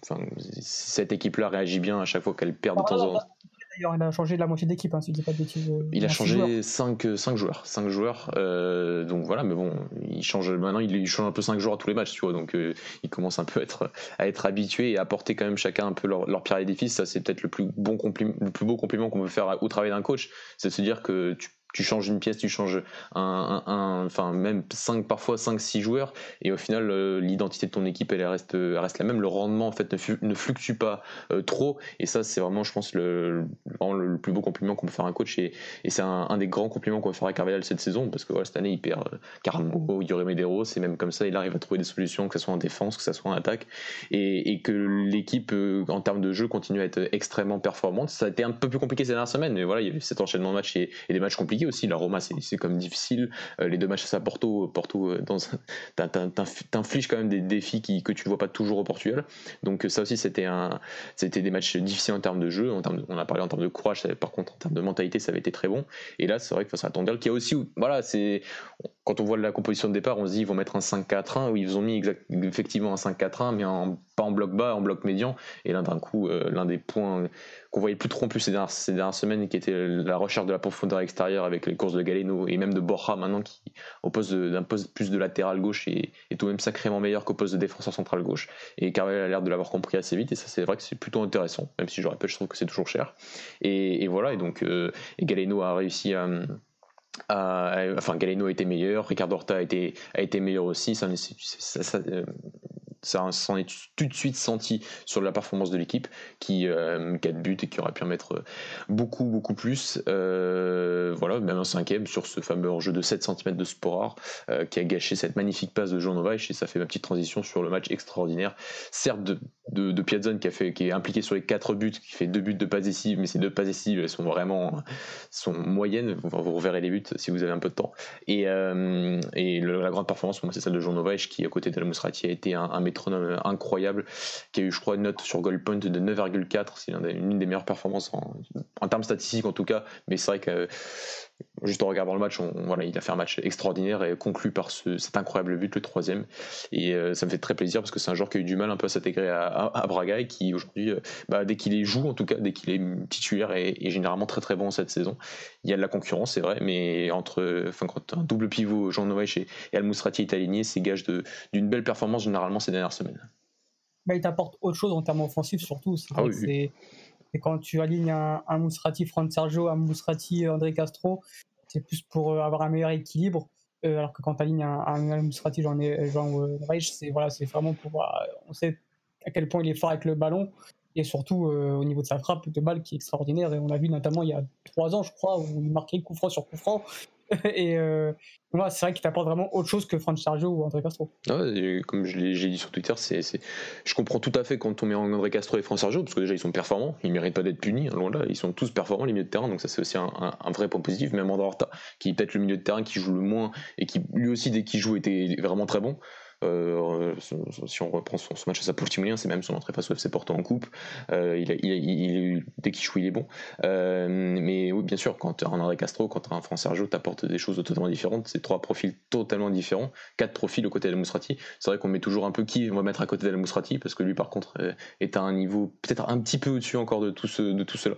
enfin, cette équipe-là réagit bien à chaque fois qu'elle perd de temps en temps. D'ailleurs, il a changé de la moitié d'équipe, hein, si je dis pas de bêtises. euh, Il a changé 5 cinq, joueurs, cinq joueurs. euh, donc voilà, mais bon, il change maintenant, il, il change un peu 5 joueurs à tous les matchs, tu vois. Donc euh, il commence un peu à être, à être habitué et à apporter quand même chacun un peu leur, leur pierre à l'édifice. Ça, c'est peut-être le plus bon compliment, le plus beau compliment qu'on peut faire au travail d'un coach, c'est de se dire que tu tu changes une pièce, tu changes un, enfin même 5 parfois 5 6 joueurs et au final euh, l'identité de ton équipe elle reste elle reste la même, le rendement en fait ne, ne fluctue pas euh, trop. Et ça c'est vraiment je pense le, le plus beau compliment qu'on peut faire à un coach. Et, et c'est un, des grands compliments qu'on va faire à Carvalhal cette saison parce que voilà, cette année il perd euh, Carmo, Yuri et même comme ça. Il arrive à trouver des solutions que ce soit en défense, que ce soit en attaque. Et, et que l'équipe euh, en termes de jeu continue à être extrêmement performante. Ça a été un peu plus compliqué ces dernières semaines mais voilà il y a eu cet enchaînement de matchs et, et des matchs compliqués aussi. La Roma c'est comme difficile, Euh, les deux matchs à Porto, Porto euh, t'infliges quand même des défis qui, que tu ne vois pas toujours au Portugal. Donc ça aussi c'était un, c'était des matchs difficiles en termes de jeu, en termes on a parlé en termes de courage, par contre en termes de mentalité ça avait été très bon. Et là c'est vrai que face à Tondel qui a aussi, voilà c'est quand on voit la composition de départ, on se dit ils vont mettre un 5-4-1 où ils ont mis exact- effectivement un 5-4-1 mais en, pas en bloc bas, en bloc médian. Et là d'un coup euh, l'un des points qu'on voyait plus trop ces dernières, ces dernières semaines qui était la recherche de la profondeur extérieure avec les courses de Galeno et même de Borja maintenant qui au poste d'un poste plus de latéral gauche et est tout de même sacrément meilleur qu'au poste de défenseur central gauche. Et Carvalho a l'air de l'avoir compris assez vite et ça c'est vrai que c'est plutôt intéressant, même si je rappelle, je trouve que c'est toujours cher. Et, voilà, et donc et Galeno a réussi à enfin, Galeno a été meilleur, Ricardo Horta a été, a été meilleur aussi. Ça, ça s'en est tout de suite senti sur la performance de l'équipe qui euh, 4 buts et qui aurait pu en mettre euh, beaucoup beaucoup plus. Euh, voilà même un cinquième sur ce fameux jeu de 7 cm de Sporar euh, qui a gâché cette magnifique passe de Jean Novach et ça fait ma petite transition sur le match extraordinaire certes de, de, de Piazzon qui, a fait, qui est impliqué sur les 4 buts qui fait deux buts de passes décisives mais ces deux passes décisives elles sont vraiment sont moyennes. Vous reverrez les buts si vous avez un peu de temps. Et, et la grande performance c'est celle de Jean Novach qui à côté de Musrati a été un, un métronome incroyable, qui a eu, je crois, une note sur Goalpoint de 9,4. C'est une des meilleures performances en, termes statistiques, en tout cas. Mais c'est vrai que juste en regardant le match, voilà, il a fait un match extraordinaire et conclu par cet incroyable but, le troisième. Et euh, ça me fait très plaisir parce que c'est un joueur qui a eu du mal un peu à s'intégrer à, Braga et qui aujourd'hui, euh, bah, dès qu'il joue, en tout cas, dès qu'il est titulaire, est, généralement très très bon cette saison. Il y a de la concurrence, c'est vrai, mais entre, enfin, quand un double pivot, Jean Noël et, et Al Mousrati est aligné, c'est gage d'une belle performance généralement ces dernières semaines. Bah, il t'apporte autre chose en termes offensifs surtout. Ah c'est quand tu alignes un, un Mousrati Fran Sergio, un Mousrati André Castro, c'est plus pour euh, avoir un meilleur équilibre. Euh, alors que quand tu alignes un, un Jean, Jean Reich, c'est voilà, vraiment pour. on sait à quel point il est fort avec le ballon et surtout euh, au niveau de sa frappe de balle qui est extraordinaire. Et on a vu notamment il y a trois ans, je crois, où il marquait coup franc sur coup franc. [LAUGHS] et euh, c'est vrai qu'il t'apporte vraiment autre chose que Franck Sergio ou André Castro. comme je l'ai dit sur Twitter, je comprends tout à fait quand on met André Castro et Franck Sergio, parce que déjà ils sont performants, ils méritent pas d'être punis, hein, loin là, ils sont tous performants les milieux de terrain, donc ça c'est aussi un, vrai point positif. Même André Horta, qui est peut-être le milieu de terrain qui joue le moins et qui lui aussi dès qu'il joue était vraiment très bon. Euh, si on reprend son, match à sa Portimolien, c'est même son entrée face au FC Porto en coupe. Euh, il, il, dès qu'il joue, il est bon. Euh, mais oui, bien sûr, quand tu as un André Castro, quand tu as un Fran Sergio, t'apportes des choses totalement différentes. C'est trois profils totalement différents, quatre profils au côté de Mousrati. C'est vrai qu'on met toujours un peu qui on va mettre à côté de Mousrati parce que lui, par contre, est à un niveau peut-être un petit peu au-dessus encore de tout, ce, de tout cela.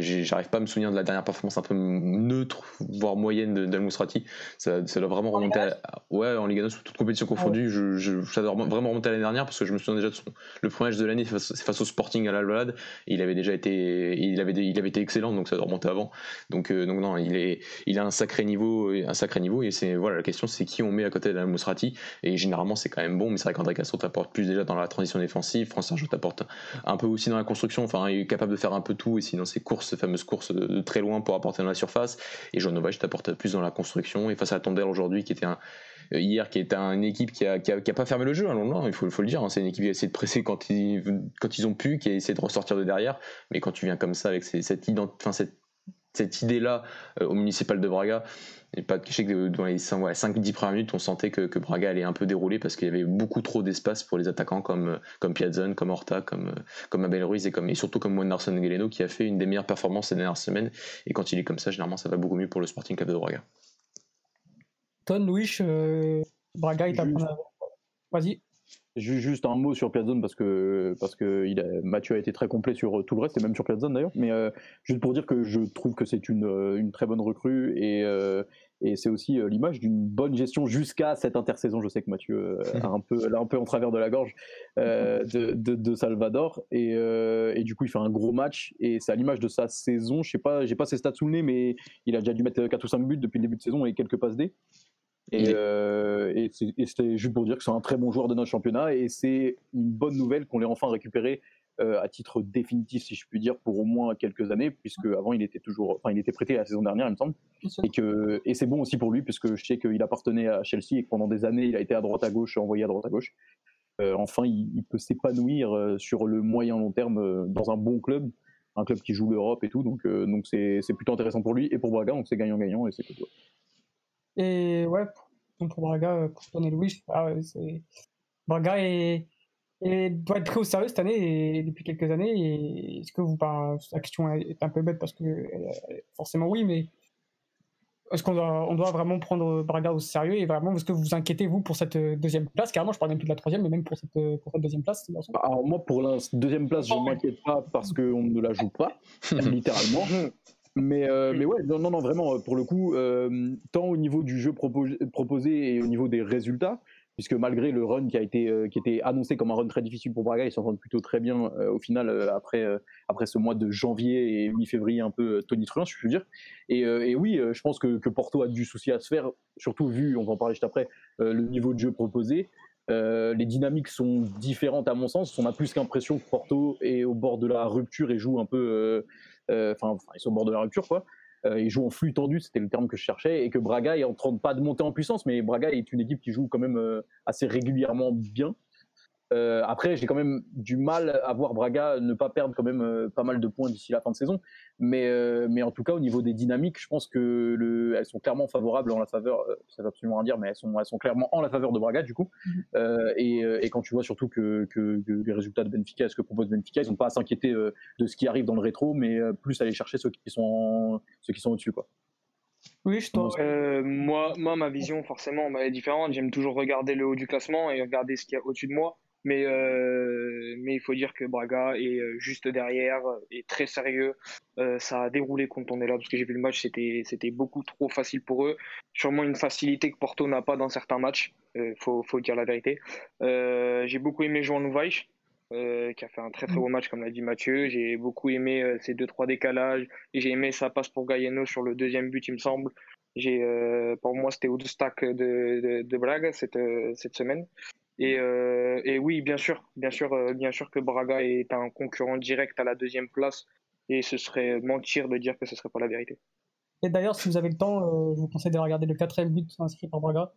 J'arrive pas à me souvenir de la dernière performance un peu neutre, voire moyenne de, de Ça, ça doit vraiment remonter à, ouais, en Ligue 1 sous toute compétition confondue je, je, vraiment remonter à l'année dernière parce que je me souviens déjà de son, le premier match de l'année face, au Sporting à l'Alvalade. Il avait déjà été, il avait, il avait été excellent, donc ça doit remonter avant. Donc, euh, donc non, il est, il a un sacré niveau, un sacré niveau. Et c'est voilà, la question, c'est qui on met à côté de la. Et généralement, c'est quand même bon, mais c'est vrai qu'André Castro t'apporte plus déjà dans la transition défensive. François Sergio t'apporte un peu aussi dans la construction. Enfin, il est capable de faire un peu tout. Et sinon, ses courses, ces fameuses courses de, très loin pour apporter dans la surface. Et Joan Novage t'apporte plus dans la construction. Et face à Tonder aujourd'hui, qui était un euh, hier, qui est une équipe qui a, pas fermé le jeu, hein, non, il faut, le dire. Hein. c'est une équipe qui a essayé de presser quand ils, ont pu, qui a essayé de ressortir de derrière. Mais quand tu viens comme ça, avec cette, idée-là euh, au municipal de Braga, et pas de que dans les 5-10 premières minutes, on sentait que, Braga allait un peu dérouler parce qu'il y avait beaucoup trop d'espace pour les attaquants comme, comme Piazzon, comme Horta, comme, comme Abel Ruiz et surtout comme Wenderson Galeno qui a fait une des meilleures performances ces dernières semaines. Et quand il est comme ça, généralement, ça va beaucoup mieux pour le Sporting Club de Braga. Ton Louis, euh, Braga, il Vas-y. Juste un mot sur Piazzone parce que, parce que il a, Mathieu a été très complet sur tout le reste et même sur Piazzone d'ailleurs. Mais euh, juste pour dire que je trouve que c'est une, euh, une, très bonne recrue et, et c'est aussi l'image d'une bonne gestion jusqu'à cette intersaison. Je sais que Mathieu a un peu, là un peu en travers de la gorge de, de, Salvador et, et, du coup il fait un gros match et c'est à l'image de sa saison. Je sais pas, j'ai pas ses stats sous le nez, mais il a déjà dû mettre 4 ou 5 buts depuis le début de saison et quelques passes D. Euh, et, c'était juste pour dire que c'est un très bon joueur de notre championnat et c'est une bonne nouvelle qu'on l'ait enfin récupéré euh, à titre définitif, si je puis dire, pour au moins quelques années, puisque avant il était toujours, enfin il était prêté la saison dernière, il me semble, et que et c'est bon aussi pour lui, puisque je sais qu'il appartenait à Chelsea et que pendant des années il a été à droite à gauche, envoyé à droite à gauche. Euh, enfin, il, peut s'épanouir sur le moyen long terme dans un bon club, un club qui joue l'Europe et tout, donc donc c'est plutôt intéressant pour lui et pour Braga, donc c'est gagnant-gagnant et c'est plutôt. Et ouais, pour Braga, pour Tony Louis, ah Braga est, doit être pris au sérieux cette année et depuis quelques années. Est-ce que vous, la question est un peu bête parce que forcément oui, mais est-ce qu'on doit, on doit vraiment prendre Braga au sérieux et vraiment, est-ce que vous vous inquiétez, vous, pour cette deuxième place? Carrément, je parle même plus de la troisième, mais même pour cette, pour cette deuxième place Alors, moi, pour la deuxième place, je ne m'inquiète pas parce qu'on ne la joue pas, [LAUGHS] littéralement. Mais, euh, mais ouais, non, non, non, vraiment, pour le coup, euh, tant au niveau du jeu proposé, proposé et au niveau des résultats, puisque malgré le run qui a été euh, qui était annoncé comme un run très difficile pour Braga, ils s'entendent plutôt très bien euh, au final euh, après après ce mois de janvier et mi-février un peu tonitruant, si je veux dire. Et, et oui, je pense que, que, Porto a du souci à se faire, surtout vu, on va en parler juste après, le niveau de jeu proposé. les dynamiques sont différentes à mon sens. On a plus l'impression que Porto est au bord de la rupture et joue un peu, enfin, ils sont au bord de la rupture quoi. Euh, il joue en flux tendu, c'était le terme que je cherchais, et que Braga est en train de pas de monter en puissance, mais Braga est une équipe qui joue quand même euh, assez régulièrement bien. Euh, après, j'ai quand même du mal à voir Braga ne pas perdre quand même euh, pas mal de points d'ici la fin de saison. Mais, euh, mais en tout cas, au niveau des dynamiques, je pense que le, elles sont clairement favorables en la faveur, ça veut absolument rien dire, mais elles sont, elles sont clairement en la faveur de Braga du coup. Mm-hmm. et, et, quand tu vois surtout que, que, que, les résultats de Benfica, ce que propose Benfica, ils n'ont pas à s'inquiéter de ce qui arrive dans le rétro, mais plus aller chercher ceux qui sont, ceux qui sont au-dessus. quoi. Oui, je pense. Euh, moi, moi, ma vision, forcément, bah, est différente. J'aime toujours regarder le haut du classement et regarder ce qu'il y a au-dessus de moi. Mais, euh, mais il faut dire que Braga est euh, juste derrière, est très sérieux. Euh, ça a déroulé quand on est là, parce que j'ai vu le match, c'était, beaucoup trop facile pour eux. Sûrement une facilité que Porto n'a pas dans certains matchs, il faut, faut dire la vérité. j'ai beaucoup aimé Joan Nouvaich, qui a fait un très très beau match, comme l'a dit Mathieu. J'ai beaucoup aimé ses deux trois décalages, et j'ai aimé sa passe pour Gaiano sur le deuxième but, il me semble. J'ai, pour moi, c'était au stack de, de, de Braga cette, cette semaine. Et, euh, et, oui, bien sûr, bien sûr, euh, bien sûr que Braga est un concurrent direct à la deuxième place, et ce serait mentir de dire que ce serait pas la vérité. Et d'ailleurs, si vous avez le temps, euh, je vous conseille de regarder le quatrième but inscrit par Braga.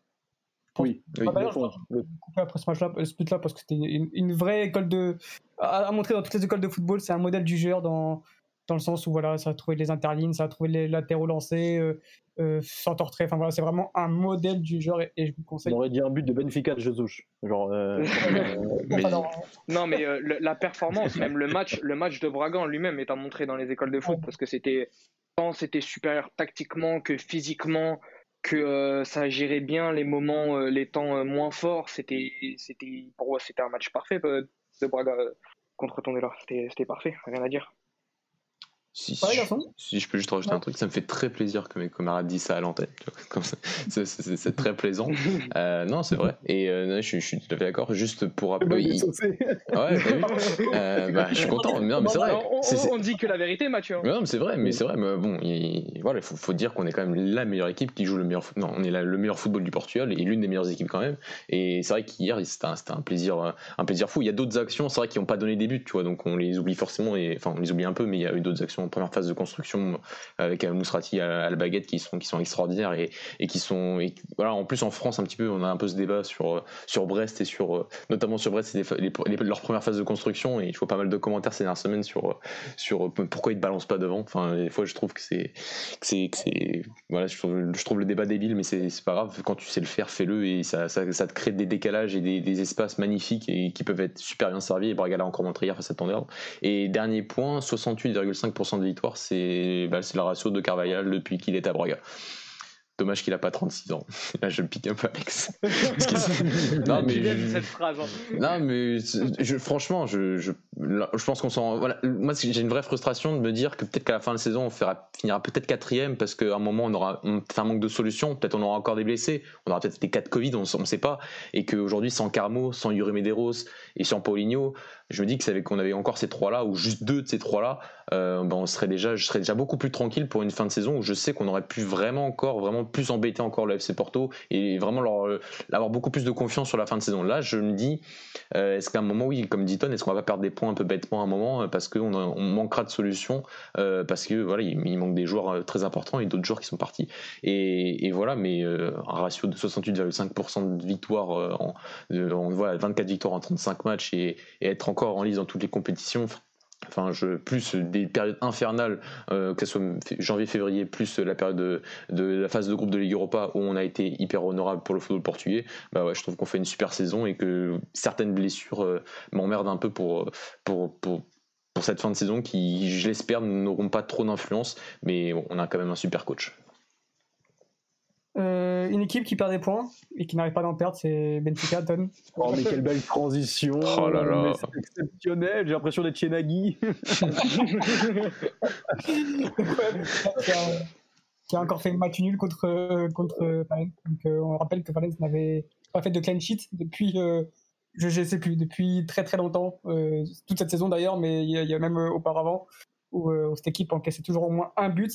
Oui, oui je couper après ce match-là, ce but-là, parce que c'était une, vraie école de. à, montrer dans toutes les écoles de football, c'est un modèle du joueur dans, dans le sens où voilà, ça a trouvé les interlignes, ça a trouvé les latéraux lancés, euh, euh, sans. Enfin voilà, c'est vraiment un modèle du genre et, je vous conseille. On aurait dit un but de Benfica de Jesus. Genre, euh, [LAUGHS] Non, mais la performance, [LAUGHS] même le match, le match de Braga lui-même est à montrer dans les écoles de foot parce que c'était tant c'était supérieur tactiquement que physiquement que ça gérait bien les moments, les temps moins forts. C'était, c'était pour moi, c'était un match parfait de Braga contre Tondela. C'était parfait, rien à dire. Si, si, je peux juste rajouter un truc, ça me fait très plaisir que mes camarades disent ça à l'antenne. [LAUGHS] C'est très plaisant. [LAUGHS] euh, non, c'est vrai. Et euh, je, je, suis tout à fait d'accord. Juste pour rappeler. Ouais, euh, [LAUGHS] bah, je suis content. Non, mais c'est vrai. On, on, dit que la vérité, Mathieu. Non, mais c'est vrai. Mais c'est vrai. Mais bon, il, voilà, faut, faut, dire qu'on est quand même la meilleure équipe qui joue le meilleur. Non, on est le meilleur football du Portugal et l'une des meilleures équipes quand même. Et c'est vrai qu'hier, c'était un, un, plaisir, un plaisir fou. Il y a d'autres actions, c'est vrai, qui n'ont pas donné des buts, tu vois. Donc on les oublie forcément. Et, enfin, on les oublie un peu, mais il y a eu d'autres actions première phase de construction euh, avec Mousrati à, la baguette qui sont, qui sont extraordinaires et, et qui sont. Et, voilà, en plus, en France, un petit peu, on a un peu ce débat sur, sur Brest et sur. Notamment sur Brest, c'est leur première phase de construction et je vois pas mal de commentaires ces dernières semaines sur, sur pourquoi ils ne balancent pas devant. Enfin, des fois, je trouve que c'est. c'est, voilà, je trouve, je trouve, le débat débile, mais c'est, pas grave. Quand tu sais le faire, fais-le et ça, ça, te crée des décalages et des, espaces magnifiques et qui peuvent être super bien servis. Et Braga l'a encore montré hier face à Tondela. Et dernier point, 68,5% de victoire, c'est bah, le ratio de Carvajal depuis qu'il est à Braga. Dommage qu'il a pas 36 ans. [LAUGHS] Là, je pique un peu Alex. [LAUGHS] non, mais je... cette phrase. Hein. Non, mais je, franchement, je, je, je pense qu'on s'en. Voilà, moi, j'ai une vraie frustration de me dire que peut-être qu'à la fin de saison, on finira peut-être quatrième parce qu'à un moment, on aura peut-être un manque de solutions. Peut-être on aura encore des blessés. On aura peut-être des cas de Covid, on ne sait pas. Et qu'aujourd'hui, sans Carmo, sans Yuri Medeiros et sans Paulinho, je me dis que qu'on avait encore ces trois-là ou juste deux de ces trois-là, euh, ben on serait déjà, je serais déjà beaucoup plus tranquille pour une fin de saison où je sais qu'on aurait pu vraiment encore, vraiment plus embêter encore le FC Porto et vraiment leur, avoir beaucoup plus de confiance sur la fin de saison. Là, je me dis, euh, est-ce qu'à un moment, oui, comme dit Ton, est-ce qu'on va perdre des points un peu bêtement à un moment euh, parce qu'on on manquera de solutions, euh, parce que voilà, il, manque des joueurs très importants et d'autres joueurs qui sont partis. Et, voilà, mais un ratio de 68,5% de victoire en, on voit 24 victoires en 35 matchs et être encore en lice dans toutes les compétitions enfin plus des périodes infernales, euh, que ce soit janvier-février, plus la période de, la phase de groupe de Ligue Europa où on a été hyper honorable pour le football portugais, bah ouais, je trouve qu'on fait une super saison et que certaines blessures euh, m'emmerdent un peu pour, pour, pour, pour, cette fin de saison qui, je l'espère, n'auront pas trop d'influence, mais on a quand même un super coach. Euh, euh, une équipe qui perd des points et qui n'arrive pas d'en perdre, c'est Benfica, Ton. Oh, mais quelle belle transition Oh là là. C'est exceptionnel, j'ai l'impression d'être chez Nagui. qui, [LAUGHS] a, [LAUGHS] qui a encore fait le match nul contre, contre Valence. Donc, euh, on rappelle que Valence n'avait pas fait de clean sheet depuis, euh, je ne sais plus, depuis très très longtemps, euh, toute cette saison d'ailleurs, mais il y, a- il y a même euh, auparavant, où, euh, où cette équipe encaissait toujours au moins un but.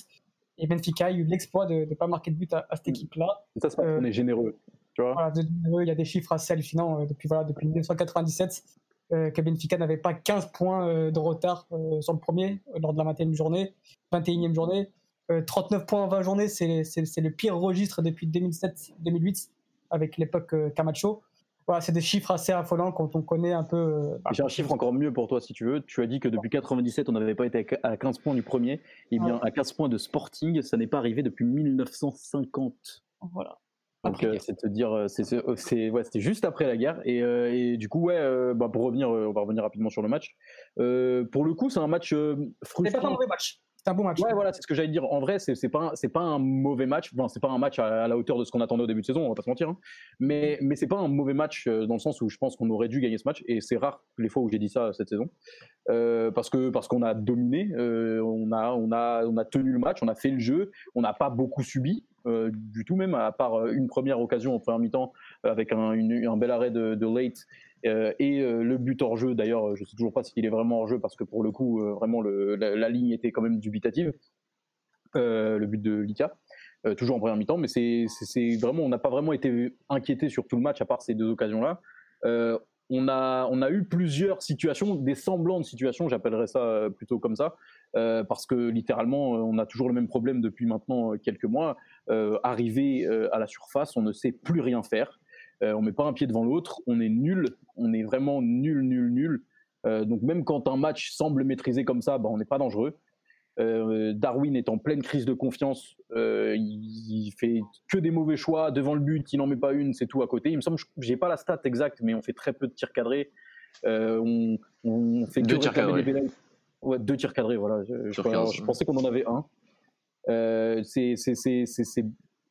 Et Benfica a eu l'exploit de ne pas marquer de but à, à cette équipe-là. Et ça, c'est parce Euh, qu'on est généreux. Tu vois Voilà, de- il y a des chiffres assez hallucinants euh, depuis, voilà, depuis 1997 euh, que Benfica n'avait pas 15 points de retard sur le premier lors de la 21e journée, 21e journée. Euh, 39 points en 20 journées, c'est le pire registre depuis 2007-2008 avec l'époque Camacho. Voilà, c'est des chiffres assez affolants quand on connaît un peu. euh, bah, J'ai un chiffre encore mieux pour toi si tu veux. Tu as dit que depuis 97, on n'avait pas été à 15 points du premier. Eh bien, à 15 points de Sporting, ça n'est pas arrivé depuis 1950. voilà. Donc, euh, c'est te dire, euh, c'est, ouais, c'était juste après la guerre. Et, euh, et du coup, ouais, euh, bah, pour revenir, euh, on va revenir rapidement sur le match. Euh, pour le coup, c'est un match euh, C'est pas un frustrant. mauvais match. C'est un bon match. Ouais, voilà, c'est ce que j'allais dire. En vrai, c'est pas c'est pas un mauvais match. Enfin, c'est pas un match à, la hauteur de ce qu'on attendait au début de saison. On va pas se mentir. hein. Mais mais c'est pas un mauvais match euh, dans le sens où je pense qu'on aurait dû gagner ce match. Et c'est rare les fois où j'ai dit ça cette saison, Euh, parce que parce qu'on a dominé, euh, on a on a on a tenu le match, on a fait le jeu, on n'a pas beaucoup subi. du tout même à part une première occasion en première mi-temps avec un, un bel arrêt de, de late euh, et euh, le but hors jeu d'ailleurs je sais toujours pas s'il est vraiment hors jeu parce que pour le coup euh, vraiment la, ligne était quand même dubitative le but de Lika, toujours en première mi-temps, mais c'est vraiment, on n'a pas vraiment été inquiété sur tout le match à part ces deux occasions-là. On, a, eu plusieurs situations, des semblants de situations, j'appellerais ça plutôt comme ça, parce que littéralement, on a toujours le même problème depuis maintenant quelques mois. Euh, arrivé à la surface, on ne sait plus rien faire. Euh, on met pas un pied devant l'autre, on est nul, on est vraiment nul, nul, nul. Euh, donc même quand un match semble maîtrisé comme ça, bah, on n'est pas dangereux. Euh, Darwin est en pleine crise de confiance. Euh, il, il fait que des mauvais choix devant le but. Il n'en met pas une, c'est tout à côté. Il me semble, j'ai pas la stat exacte, mais on fait très peu de tirs cadrés. Euh, on, on fait Deux tirs cadrés. Ouais, deux tirs cadrés. Voilà. Je, je- Sur 15, je ouais. pensais qu'on en avait un. C'est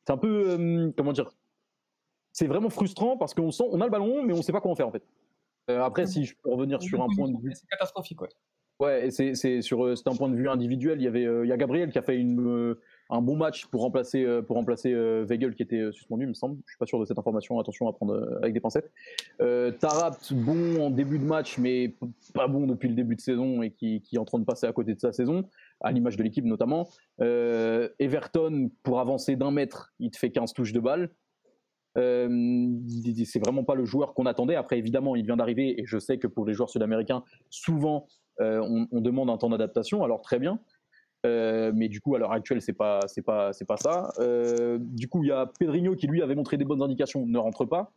un peu comment dire. C'est vraiment frustrant parce qu'on sent, on a le ballon, mais on sait pas quoi en faire en fait. Euh, après, si je peux revenir sur un point de vue C'est catastrophique, ouais. Ouais, c'est c'est sur euh, c'est un point de vue individuel. Il y avait euh, il y a Gabriel qui a fait une, un bon match pour remplacer pour remplacer Weigel qui était suspendu, il me semble. Je suis pas sûr de cette information. Attention à prendre avec des pincettes. Euh, Tarapt bon en début de match, mais pas bon depuis le début de saison et qui, qui est en train de passer à côté de sa saison, à l'image de l'équipe notamment. Euh, Everton pour avancer d'un mètre, il te fait 15 touches de balle. Euh, c'est vraiment pas le joueur qu'on attendait. Après, évidemment, il vient d'arriver et je sais que pour les joueurs sud-américains, souvent euh, on, on demande un temps d'adaptation. Alors très bien, Euh, mais du coup à l'heure actuelle c'est pas c'est pas c'est pas ça. Euh, du coup il y a Pedrinho qui lui avait montré des bonnes indications, ne rentre pas.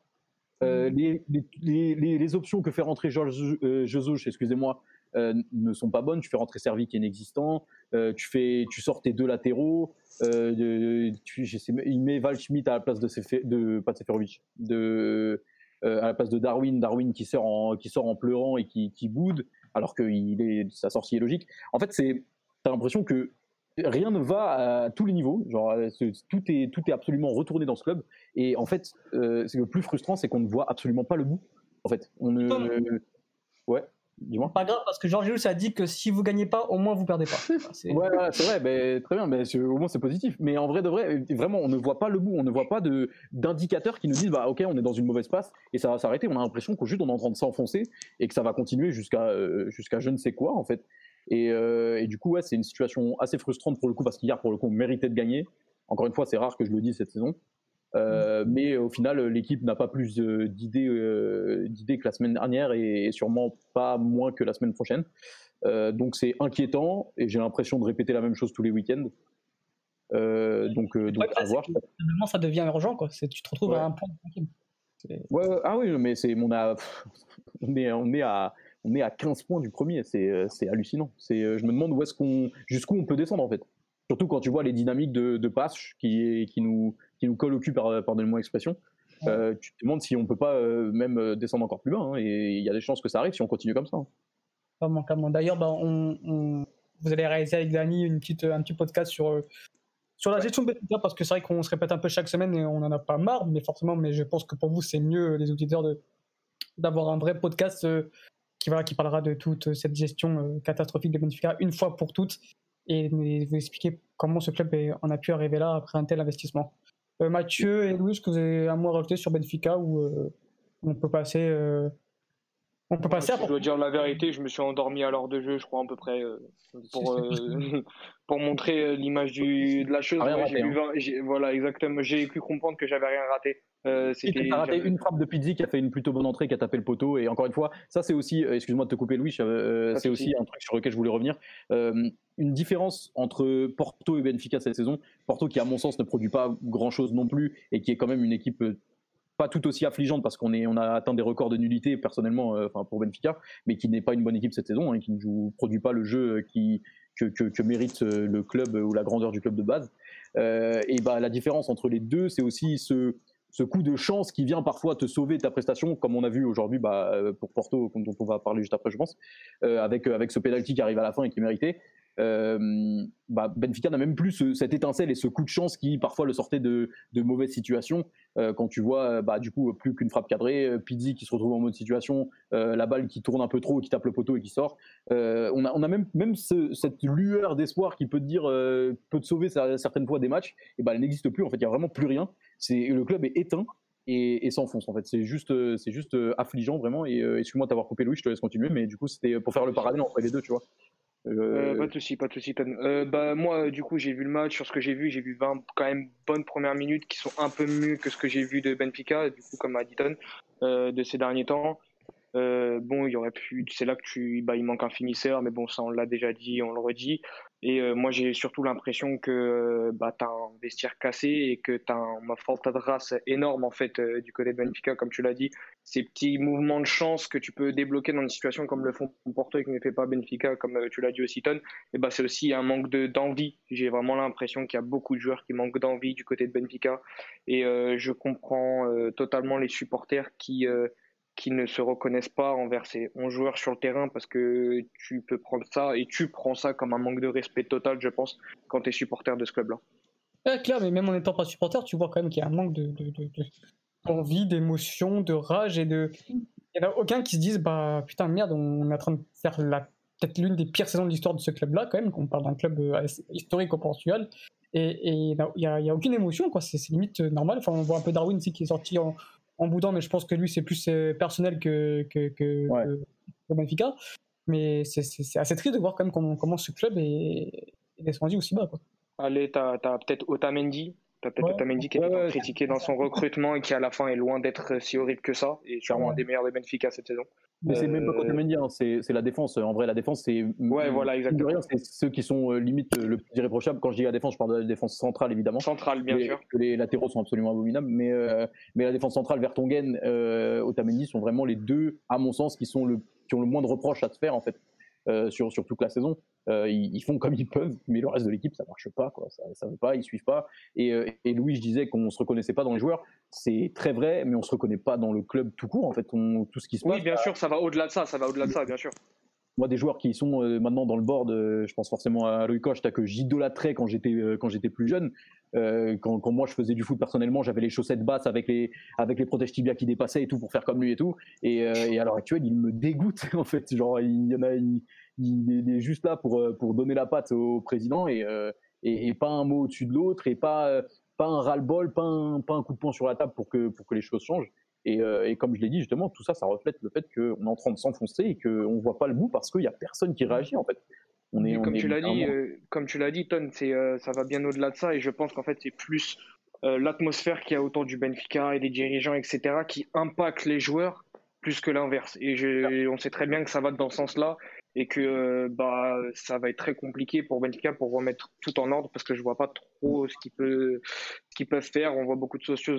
Euh, les, les, les- les- les options que fait rentrer Georges Jesus, excusez-moi, euh, ne sont pas bonnes. Tu fais rentrer Servi qui est inexistant. Euh, tu fais, tu sors tes deux latéraux. Euh, tu- je sais- il met Val Schmidt à la place de, Sefe- de pas de Seferovic, de à la place de Darwin, Darwin qui sort en, qui sort en pleurant et qui, qui boude, alors que il est, sa sortie est logique. En fait, c'est, t'as l'impression que rien ne va à tous les niveaux. Genre, tout est, tout est absolument retourné dans ce club. Et en fait, euh, c'est le plus frustrant, c'est qu'on ne voit absolument pas le bout. En fait, on ne, ouais, Pas grave, parce que Georges Jesus a dit que si vous gagnez pas, au moins vous perdez pas. [LAUGHS] C'est- Ouais, vrai, mais très bien, mais au moins c'est positif. Mais en vrai de vrai, vraiment, on ne voit pas le bout, on ne voit pas d'indicateurs qui nous disent, bah ok, on est dans une mauvaise passe et ça va s'arrêter. On a l'impression qu'au juste on est en train de s'enfoncer et que ça va continuer jusqu'à euh, jusqu'à je ne sais quoi en fait. Et, euh, et du coup, ouais, c'est une situation assez frustrante pour le coup parce qu'hier, pour le coup, on méritait de gagner. Encore une fois, c'est rare que je le dise cette saison. Euh, Mais au final, l'équipe n'a pas plus euh, d'idées euh, d'idées que la semaine dernière et, et sûrement pas moins que la semaine prochaine. Euh, donc c'est inquiétant et j'ai l'impression de répéter la même chose tous les week-ends. Donc, donc Ouais, à c'est voir. ça devient urgent, quoi. Tu te retrouves Ouais. à un point Ouais, ah oui, mais c'est on a [LAUGHS] on est on est à on est à 15 points du premier, c'est hallucinant. Je me demande où est-ce qu'on jusqu'où on peut descendre en fait. Surtout quand tu vois les dynamiques de, de passe qui qui nous qui nous collent au cul par pardonnez-moi l'expression. Euh, tu te demandes si on peut pas euh, même euh, descendre encore plus bas hein, et il y a des chances que ça arrive si on continue comme ça. hein. D'ailleurs, bah, on, on- vous allez réaliser avec Dani une petite, un petit podcast sur, Sur la gestion de Benfica, parce que c'est vrai qu'on se répète un peu chaque semaine et on n'en a pas marre, mais forcément, mais je pense que pour vous, c'est mieux, les auditeurs, d'avoir un vrai podcast euh, qui, va, qui parlera de toute cette gestion catastrophique de Benfica une fois pour toutes et vous expliquer comment ce club en a pu arriver là après un tel investissement. Euh, Mathieu et Louis, que vous avez à rajouter sur Benfica ou euh, on peut passer, euh, on peut passer à Si je dois dire la vérité, je me suis endormi à l'heure de jeu, je crois à peu près, euh, pour, [LAUGHS] euh, [LAUGHS] pour montrer euh, l'image de la chose. Rien Ouais, raté, j'ai hein. voilà, exactement. J'ai cru comprendre que j'avais rien raté. Euh, t'as raté une frappe de Pizzi qui a fait une plutôt bonne entrée, qui a tapé le poteau. Et encore une fois, ça c'est aussi, euh, excuse-moi de te couper Louis, euh, c'est aussi un truc sur lequel je voulais revenir. Euh, une différence entre Porto et Benfica cette saison. Porto qui à mon sens ne produit pas grand-chose non plus et qui est quand même une équipe euh, pas tout aussi affligeante parce qu'on on a atteint des records de nullité personnellement, euh, enfin pour Benfica, mais qui n'est pas une bonne équipe cette saison, hein, qui ne joue, produit pas le jeu euh, qui, que, que- mérite euh, le club ou la grandeur du club de base. Et bah la différence entre les deux, c'est aussi ce, ce coup de chance qui vient parfois te sauver ta prestation, comme on a vu aujourd'hui bah, pour Porto, dont on va parler juste après, je pense, avec, avec ce penalty qui arrive à la fin et qui. Euh, bah, Benfica n'a même plus ce- cette étincelle et ce coup de chance qui parfois le sortait de, mauvaises situations. Euh, quand tu vois, euh, bah, du coup, plus qu'une frappe cadrée, euh, Pizzi qui se retrouve en mode situation, euh, la balle qui tourne un peu trop qui tape le poteau et qui sort. Euh, on, a, même, même ce- cette lueur d'espoir qui peut te dire, euh, peut te sauver cer- certaines fois des matchs. Et bah, elle n'existe plus. En fait, il y a vraiment plus rien. Le club est éteint et, s'enfonce en fait. C'est juste, euh, euh, affligeant vraiment. Euh, excuse-moi de t'avoir coupé Louis, je te laisse continuer, mais du coup c'était pour faire le parallèle entre les deux, tu vois. Pas de souci, pas de souci. Euh, bah moi, du coup, j'ai vu le match. Sur ce que j'ai vu, j'ai vu 20 quand même bonnes premières minutes qui sont un peu mieux que ce que j'ai vu de Benfica, du coup, comme a dit Ton, euh, de ces derniers temps. Euh, bon, il y aurait pu. C'est là que tu, bah, il manque un finisseur, mais bon, ça, on l'a déjà dit, on le redit. Et euh, moi, j'ai surtout l'impression que euh, bah, t'as un vestiaire cassé et que t'as un, ma falta de énorme en fait du côté de Benfica, comme tu l'as dit. Ces petits mouvements de chance que tu peux débloquer dans une situation comme le font Porto et que ne fait pas Benfica, comme tu l'as dit aussi, Ton, et bah, c'est aussi un manque de- d'envie. J'ai vraiment l'impression qu'il y a beaucoup de joueurs qui manquent d'envie du côté de Benfica. Et je comprends totalement les supporters qui, qui ne se reconnaissent pas envers ces 11 joueurs sur le terrain parce que tu peux prendre ça et tu prends ça comme un manque de respect total, je pense, quand tu es supporter de ce club-là. Ouais, clair, mais même en étant pas supporter, tu vois quand même qu'il y a un manque de, de- d'émotion, de rage et de. Il n'y en a aucun qui se dise bah putain merde, on est en train de faire la peut-être l'une des pires saisons de l'histoire de ce club-là quand même. On parle d'un club euh, historique au Portugal et et il n'y a, aucune émotion quoi. C'est limite euh, normal. Enfin, on voit un peu Darwin ici qui est sorti en, en boudant, mais je pense que lui c'est plus euh, personnel que que, que, Ouais. que- que Benfica. Mais c'est- assez triste de voir quand même comment, comment ce club est, est descendu aussi bas quoi. Allez, tu as, peut-être Otamendi. As peut-être. Otamendi qui est Ouais, ouais. critiqué dans son recrutement et qui à la fin est loin d'être si horrible que ça et sûrement un des meilleurs de Benfica cette saison. Mais c'est même pas Euh, côté Mendy, hein, c'est la défense. En vrai, la défense, c'est. Ouais, voilà, exactement. C'est ceux qui sont euh, limite euh, le plus irréprochable. Quand je dis la défense, je parle de la défense centrale, évidemment. Central, bien les, sûr. que les latéraux sont absolument abominables, mais, euh, mais la défense centrale, Vertonghen, euh, Otamendi sont vraiment les deux, à mon sens, qui, sont le, qui ont le moins de reproches à se faire en fait euh, sur, sur toute la saison. Euh, ils, ils font comme ils peuvent, mais le reste de l'équipe, ça marche pas, quoi. Ça, ça veut pas, ils suivent pas. Et, euh, et Louis, je disais qu'on se reconnaissait pas dans les joueurs. C'est très vrai, mais on se reconnaît pas dans le club tout court. En fait, on- tout ce qui se passe. Oui, bien sûr, ça va au-delà de ça, ça va au-delà de ça, bien sûr. Moi, des joueurs qui sont euh, maintenant dans le board, euh, je pense forcément à Rui Costa que j'idolâtrais quand j'étais euh, quand j'étais plus jeune. Quand, moi je faisais du foot personnellement, j'avais les chaussettes basses avec les avec les protèges tibia qui dépassaient et tout pour faire comme lui et tout. Et, et à l'heure actuelle, il me dégoûte [LAUGHS] en fait. Genre, il est juste là pour pour donner la patte au président et et, pas un mot au-dessus de l'autre et pas pas un ras-le-bol, pas un pas un coup de poing sur la table pour que pour que les choses changent. Et, euh, et comme je l'ai dit, justement, tout ça, ça reflète le fait qu'on est en train de s'enfoncer et qu'on ne voit pas le bout parce qu'il n'y a personne qui réagit, en fait. On est, Et on comme est tu l'as dit, euh, comme tu l'as dit, Ton, c'est euh, ça va bien au-delà de ça et je pense qu'en fait c'est plus l'atmosphère qu'il y a autour du Benfica et des dirigeants, etc., qui impacte les joueurs plus que l'inverse. Et je, on sait très bien que ça va dans ce sens-là et que euh, bah ça va être très compliqué pour Benfica pour remettre tout en ordre parce que je vois pas trop ce qu'ils peuvent faire. On voit beaucoup de socios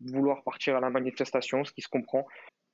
vouloir partir à la manifestation, ce qui se comprend.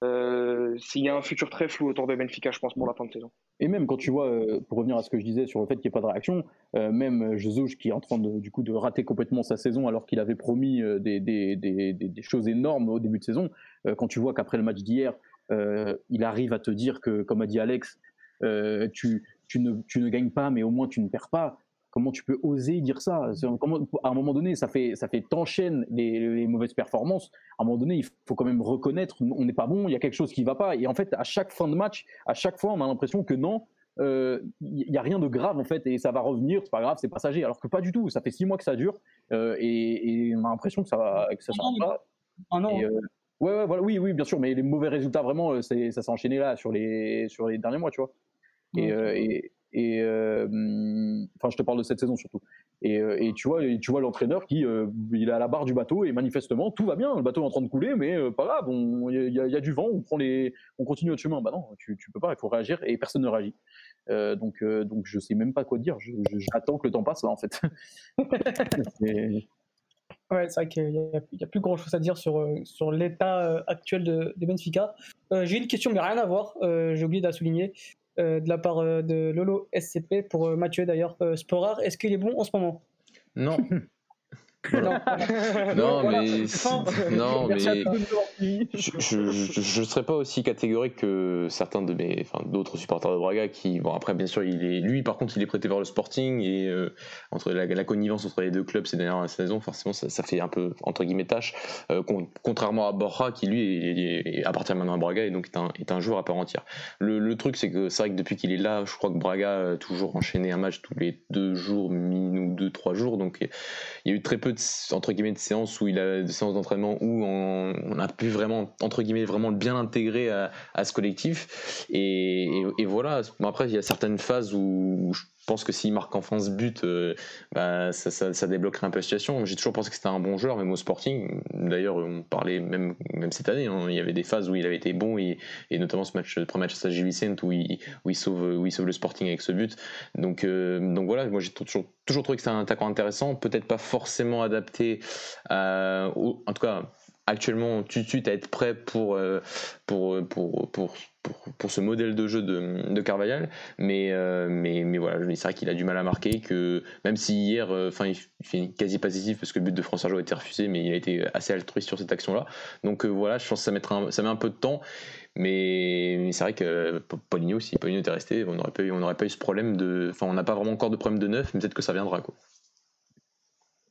Euh, S'il y a un futur très flou autour de Benfica, je pense pour la fin de saison. Et même quand tu vois, euh, pour revenir à ce que je disais sur le fait qu'il n'y ait pas de réaction, euh, même Jesus qui est en train de, du coup, de rater complètement sa saison alors qu'il avait promis des, des, des, des- choses énormes au début de saison, quand tu vois qu'après le match d'hier, il arrive à te dire que, comme a dit Alex, euh, tu, tu, ne, tu ne gagnes pas, mais au moins tu ne perds pas. comment tu peux oser dire ça? Comment, À un moment donné, ça fait, ça fait t'enchaînes les, les, mauvaises performances. À un moment donné, il faut quand même reconnaître, on n'est pas bon, il y a quelque chose qui va pas. Et en fait, à chaque fin de match, à chaque fois, on a l'impression que non, il euh, n'y a rien de grave en fait et ça va revenir, c'est pas grave, c'est passager. Alors que pas du tout, ça fait six mois que ça dure euh, et, on a l'impression que ça va, que ça s'arrête pas. Un an. Euh, ouais, ouais, voilà, oui, oui, bien sûr, mais les mauvais résultats vraiment, ça s'est enchaîné là sur les, sur les derniers mois, tu vois. Et, et, enfin, je te parle de cette saison surtout. Et, et tu vois, tu vois l'entraîneur qui il est à la barre du bateau et manifestement tout va bien, le bateau est en train de couler, mais pas grave, il y, a du vent, on prend les, on continue notre chemin. Bah non, tu, tu peux pas, il faut réagir et personne ne réagit. Euh, donc, euh, donc je sais même pas quoi dire. J'attends que le temps passe là en fait. [LAUGHS] ouais, c'est vrai qu'il n'y a, plus grand chose à dire sur, euh, sur l'état actuel de, Benfica. J'ai une question, mais rien à voir. J'ai oublié de la souligner. De la part de Lolo SCP pour Mathieu d'ailleurs. Sporar, est-ce qu'il est bon en ce moment? Non. [LAUGHS] non, [LAUGHS] mais, non, mais je ne serais pas aussi catégorique que certains de mes, enfin, d'autres supporters de Braga qui, bon, après, bien sûr, il est, lui, par contre, il est prêté vers le Sporting et euh, entre la, connivence entre les deux clubs ces dernières saisons, forcément, ça, fait un peu entre guillemets tâche. Euh, contrairement à Borja qui lui appartient maintenant à Braga et donc est un, est un joueur à part entière. Le, le truc, c'est que c'est vrai que depuis qu'il est là, je crois que Braga a toujours enchaîné un match tous les deux jours, ou deux, trois jours, donc il y a eu très peu de entre guillemets de séances où il a des séances d'entraînement où on, a pu vraiment entre guillemets vraiment bien intégrer à, ce collectif. Et, voilà. Après il y a certaines phases où, je pense que s'il marque enfin ce but, euh, bah, ça, débloquerait un peu la situation. J'ai toujours pensé que c'était un bon joueur, même au Sporting. D'ailleurs, on parlait même, même cette année, hein, il y avait des phases où il avait été bon, et, notamment ce match, le premier match à Gilles Vicente où il, où, sauve, où il sauve le Sporting avec ce but. Donc, euh, donc voilà, moi j'ai toujours, toujours trouvé que c'était un attaquant intéressant, peut-être pas forcément adapté, en tout cas actuellement tout de suite à être prêt pour, pour, pour, pour, pour, ce modèle de jeu de, de Carvajal. Mais, euh, mais, mais voilà, c'est vrai qu'il a du mal à marquer. Que même si hier, euh, enfin, il fait quasi positif parce que le but de France Arjo a été refusé, mais il a été assez altruiste sur cette action-là. Donc euh, voilà, je pense que ça, mettra ça met un peu de temps. Mais, c'est vrai que Paulinho, si Paulinho était resté, on n'aurait pas, eu, pas eu ce problème de. Enfin, on n'a pas vraiment encore de problème de neuf, mais peut-être que ça viendra. Quoi.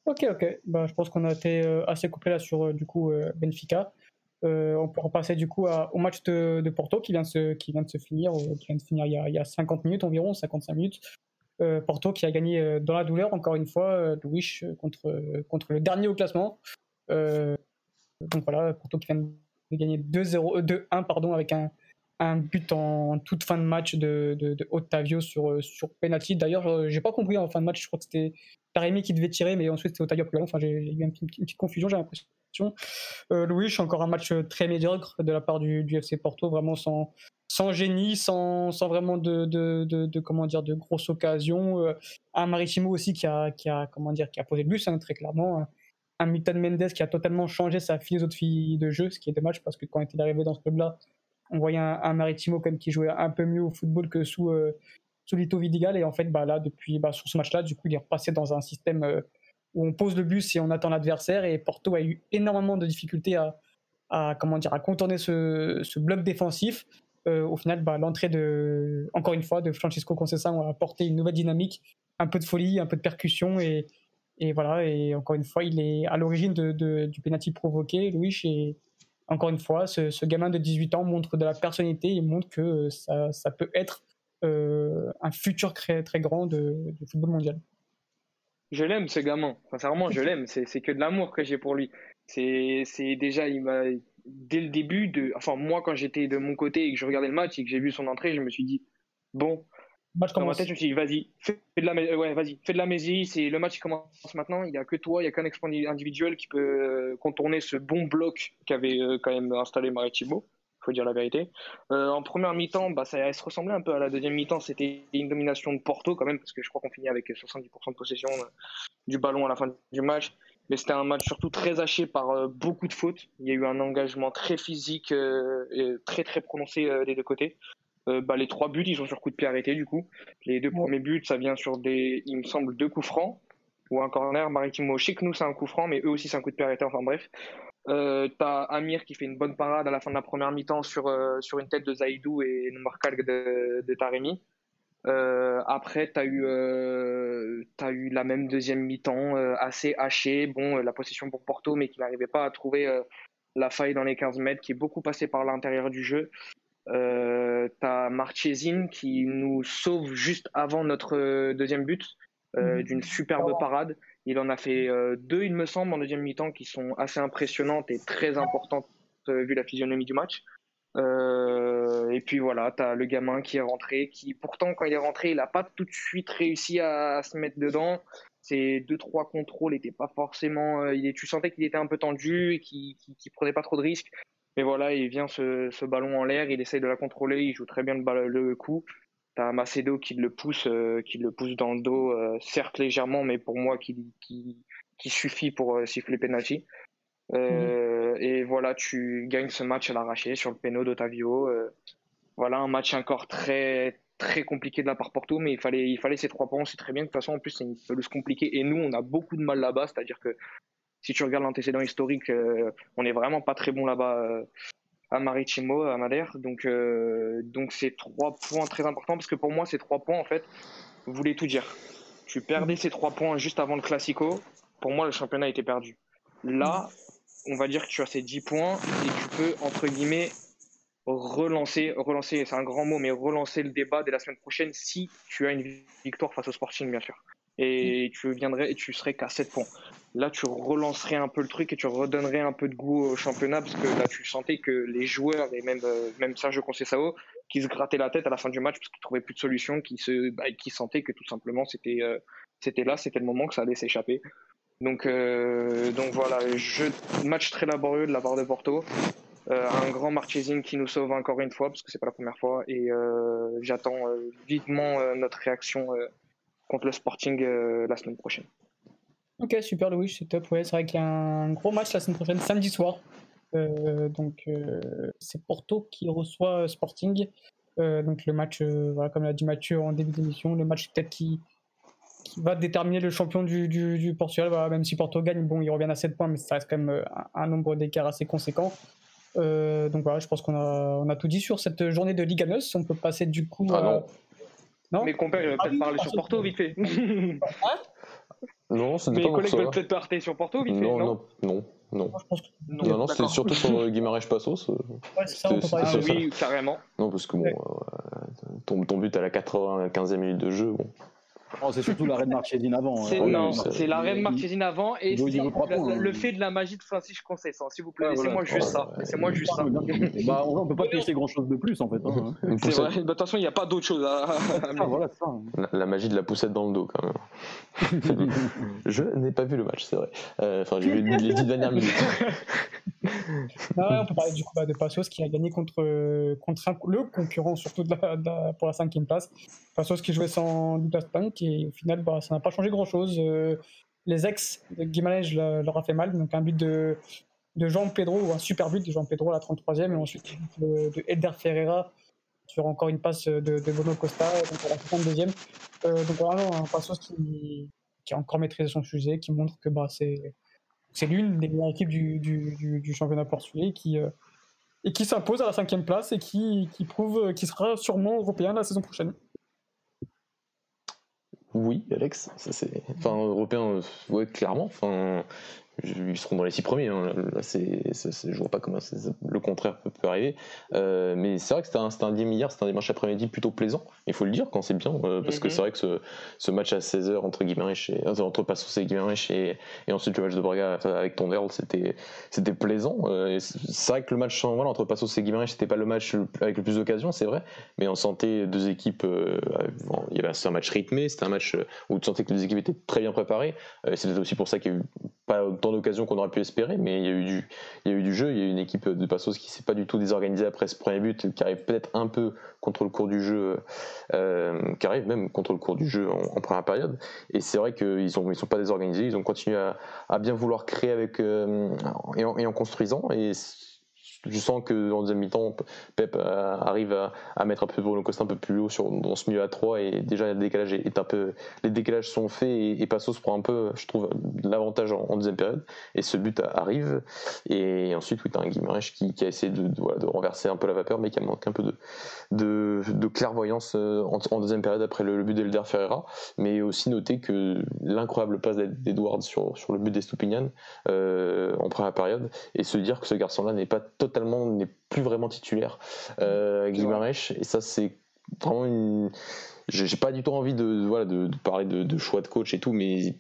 Ok, ok. Bah, je pense qu'on a été assez complet là sur du coup Benfica. Euh, on peut repasser du coup au match de, Porto qui vient de se, qui vient de se finir, euh, qui vient de finir il y, a, 50 minutes environ, 55 minutes. Euh, Porto qui a gagné dans la douleur, encore une fois, Louis contre, contre le dernier au classement. donc voilà, Porto qui vient de gagner 2-0, 2-1 pardon, avec un, un but en toute fin de match de, de, Ottavio sur, sur penalty. D'ailleurs, j'ai pas compris en fin de match, je crois que c'était Taremi qui devait tirer, mais ensuite c'était plus long. Enfin, j'ai eu une petite confusion, j'ai l'impression. Euh, Louis, encore un match très médiocre de la part du, FC Porto, vraiment sans, sans génie, sans, sans vraiment de, de, de, comment dire de grosses occasions. Euh, un Maritimo aussi qui a, qui a comment dire qui a posé le bus hein, très clairement. Un Mitan Mendes qui a totalement changé sa philosophie de jeu, ce qui est dommage parce que quand il est arrivé dans ce club-là, on voyait un, Maritimo comme qui jouait un peu mieux au football que sous euh, Lito Vidigal et en fait bah là depuis bah, sur ce match-là, du coup il est repassé dans un système euh, où on pose le bus et on attend l'adversaire. Et Porto a eu énormément de difficultés à, comment dire, à contourner ce, bloc défensif. Euh, au final, bah, l'entrée de, encore une fois, de Francisco Conceição a apporté une nouvelle dynamique, un peu de folie, un peu de percussion et, et voilà. Et encore une fois, il est à l'origine du penalty provoqué, Louis. Et encore une fois, ce, gamin de 18 ans montre de la personnalité et montre que ça, ça peut être euh, un futur très, très grand de, du football mondial je l'aime ce gamin. Sincèrement, je l'aime. C'est que de l'amour que j'ai pour lui. C'est déjà, il m'a dès le début de, enfin moi quand j'étais de mon côté et que je regardais le match et que j'ai vu son entrée, je me suis dit bon. Match dans ma tête, je me suis dit vas-y, fais de la, ouais, vas-y, fais de la C'est le match qui commence maintenant. Il n'y a que toi, il n'y a qu'un exploit individuel qui peut euh, contourner ce bon bloc qu'avait euh, quand même installé Maritimo faut dire la vérité. Euh, en première mi-temps, bah, ça, se ressemblait un peu à la deuxième mi-temps. C'était une domination de Porto quand même, parce que je crois qu'on finit avec 70% de possession du ballon à la fin du match. Mais c'était un match surtout très haché par euh, beaucoup de fautes. Il y a eu un engagement très physique et très très prononcé des deux côtés. Bah, les trois buts, ils sont sur coup de pied arrêté du coup. Les deux premiers buts, ça vient sur des, il me semble, deux coups francs ou un corner. Maritimo, je sais que nous c'est un coup franc, mais eux aussi c'est un coup de pied arrêté. Enfin bref. Euh, t'as Amir qui fait une bonne parade à la fin de la première mi-temps sur, euh, sur une tête de Zaidou et une marque de, de Taremi. Euh, après, tu as, eu, euh, as eu la même deuxième mi-temps, euh, assez hachée. Bon, la possession pour Porto, mais qui n'arrivait pas à trouver la faille dans les 15 mètres, qui est beaucoup passé par l'intérieur du jeu. Euh, tu as Marchesine qui nous sauve juste avant notre deuxième but, mhm. d'une superbe parade. Il en a fait deux, il me semble, en deuxième mi-temps, qui sont assez impressionnantes et très importantes vu la physionomie du match. Euh, et puis voilà, tu as le gamin qui est rentré, qui pourtant quand il est rentré, il n'a pas tout de suite réussi à, se mettre dedans. Ces deux trois contrôles n'étaient pas forcément. Euh, il tu sentais qu'il était un peu tendu et qu'il ne prenait pas trop de risques. Mais voilà, il vient ce, ballon en l'air, il essaye de la contrôler, il joue très bien le, le coup. T'as Macedo qui le pousse, euh, qui le pousse dans le dos, certes légèrement, mais pour moi qui, qui, qui suffit pour siffler penalty. Euh, et voilà, tu gagnes ce match à l'arraché sur le péno d'Otavio. Euh, voilà, un match encore très très compliqué de la part Porto, mais il fallait, il fallait ces trois points. C'est très bien. De toute façon, en plus, c'est une pelouse compliquée. Et nous, on a beaucoup de mal là-bas. C'est-à-dire que si tu regardes l'antécédent historique, euh, on n'est vraiment pas très bon là-bas à Maritimo, à Madère. Donc, donc c'est trois points très importants parce que pour moi, ces trois points, en fait, voulaient tout dire. Tu perdais ces trois points juste avant le Classico. Pour moi, le championnat était perdu. Là, on va dire que tu as ces 10 points et tu peux, entre guillemets, relancer, relancer, c'est un grand mot, mais relancer le débat dès la semaine prochaine si tu as une victoire face au Sporting, bien sûr. Et tu viendrais et tu serais qu'à 7 points. Là, tu relancerais un peu le truc et tu redonnerais un peu de goût au championnat parce que là, tu sentais que les joueurs et même, euh, même Sergio Conceição qui se grattaient la tête à la fin du match parce qu'ils trouvaient plus de solution, qui, se, bah, sentaient que tout simplement c'était euh, c'était là, c'était le moment que ça allait s'échapper. Donc, euh, donc voilà, jeu, match très laborieux de la part de Porto. Un grand Marchesine qui nous sauve encore une fois, parce que c'est pas la première fois. Et j'attends vivement notre réaction contre le Sporting la semaine prochaine. Ok, super Louis, c'est top. Ouais, c'est vrai qu'il y a un gros match la semaine prochaine, samedi soir. donc c'est Porto qui reçoit Sporting. donc le match, voilà, comme l'a dit Mathieu en début d'émission, le match peut-être qui qui va déterminer le champion du, du, Portugal. même si Porto gagne, bon, ils reviennent à 7 points, mais ça reste quand même euh, un, nombre d'écarts assez conséquent. Euh, donc voilà, je pense qu'on a, on a tout dit sur cette journée de Liga NOS. On peut passer du coup. Ah non. non mes compères veulent peut-être parler sur Porto vite fait. Hein? Non, Mes collègues veulent peut-être parler sur Porto vite fait. Non, non, non. Non, non, non, c'était surtout sur euh, Guimarães Passos. Ouais, c'est ça, on peut parler ah, oui, carrément. Non, parce que bon, ton, ton, but à la 95e minute de jeu, bon. Oh, c'est surtout l'arrêt de Marchesine avant. Hein. C'est, non, c'est l'arrêt de Marchesine avant et le, fait de la magie de Francis Conceição, s'il vous plaît. Laissez-moi juste ça. Laissez-moi juste ça. Bah, on ne peut pas tester grand chose de plus en fait. Hein. C'est vrai. De toute façon, il n'y a pas d'autre chose à. Ah, [LAUGHS] voilà, ça. La, magie de la poussette dans le dos, quand même. [LAUGHS] Je n'ai pas vu le match, c'est vrai. Euh, enfin, j'ai vu les dix dernières minutes. Ah on peut parler du coup bah, de Passos qui a gagné contre, contre le concurrent, surtout de la, pour la cinquième place. Passos qui jouait sans Douglas Et au final, bah, ça n'a pas changé grand-chose. Euh, les ex de Guimarães leur a fait mal, donc un but de, de Jean Pedro, ou un super but de Jean Pedro à la 33e, et ensuite de, de Eder Ferreira sur encore une passe de, de Bono Costa, donc à la 32e. Euh, donc vraiment un Passos qui, qui a encore maîtrisé son sujet, qui montre que bah, c'est c'est l'une des meilleures équipes du, du, du, championnat portugais qui, euh, et qui s'impose à la cinquième place et qui, qui prouve qu'il sera sûrement européen la saison prochaine. Oui, Alex, ça c'est. Enfin, européen, euh, ouais, clairement. Enfin, ils seront dans les six premiers. Hein. Là, c'est, je vois pas comment le contraire peut, arriver. Euh, mais c'est vrai que c'était un, un 10 milliards, c'était un dimanche après-midi plutôt plaisant. Il faut le dire quand c'est bien, euh, parce que mhm. c'est vrai que ce, ce, match à 16h entre Guimarães et, euh, entre Passos et Guimarães et, et, ensuite le match de Braga avec Tonderle, c'était, c'était plaisant. c'est vrai que le match voilà, entre Passos et Guimarães, c'était pas le match avec le plus d'occasions, c'est vrai, mais on sentait deux équipes. il y avait un match rythmé, c'était un match où tu sentais que les équipes étaient très bien préparées. c'était aussi pour ça qu'il y a eu pas autant d'occasions qu'on aurait pu espérer, mais il y a eu du, il y a eu du jeu. Il y a eu une équipe de Passos qui s'est pas du tout désorganisée après ce premier but, qui arrive peut-être un peu contre le cours du jeu, euh, qui arrive même contre le cours du jeu en, première période. Et c'est vrai qu'ils sont, ils sont pas désorganisés. Ils ont continué à, bien vouloir créer avec euh, et, en, construisant. Et je sens que en deuxième mi-temps, Pep arrive à, mettre un peu Bruno Costa un peu plus haut sur, dans ce milieu à 3 et déjà le décalage est un peu, les décalages sont faits et, et Passos prend un peu, je trouve, l'avantage en, deuxième période. Et ce but arrive. Et ensuite oui, as un Guimaraes qui, a essayé de, renverser un peu la vapeur mais qui a manqué un peu de, clairvoyance euh, en, deuxième période après le, but d'Elder Ferreira. Mais aussi noter que l'incroyable passe d'Edward sur, le but d'Estupinian euh, en première période et se dire que ce garçon-là n'est pas totalement, n'est plus vraiment titulaire. Euh, et ça c'est vraiment une. J'ai pas du tout envie de, voilà, de, parler de, choix de coach et tout, mais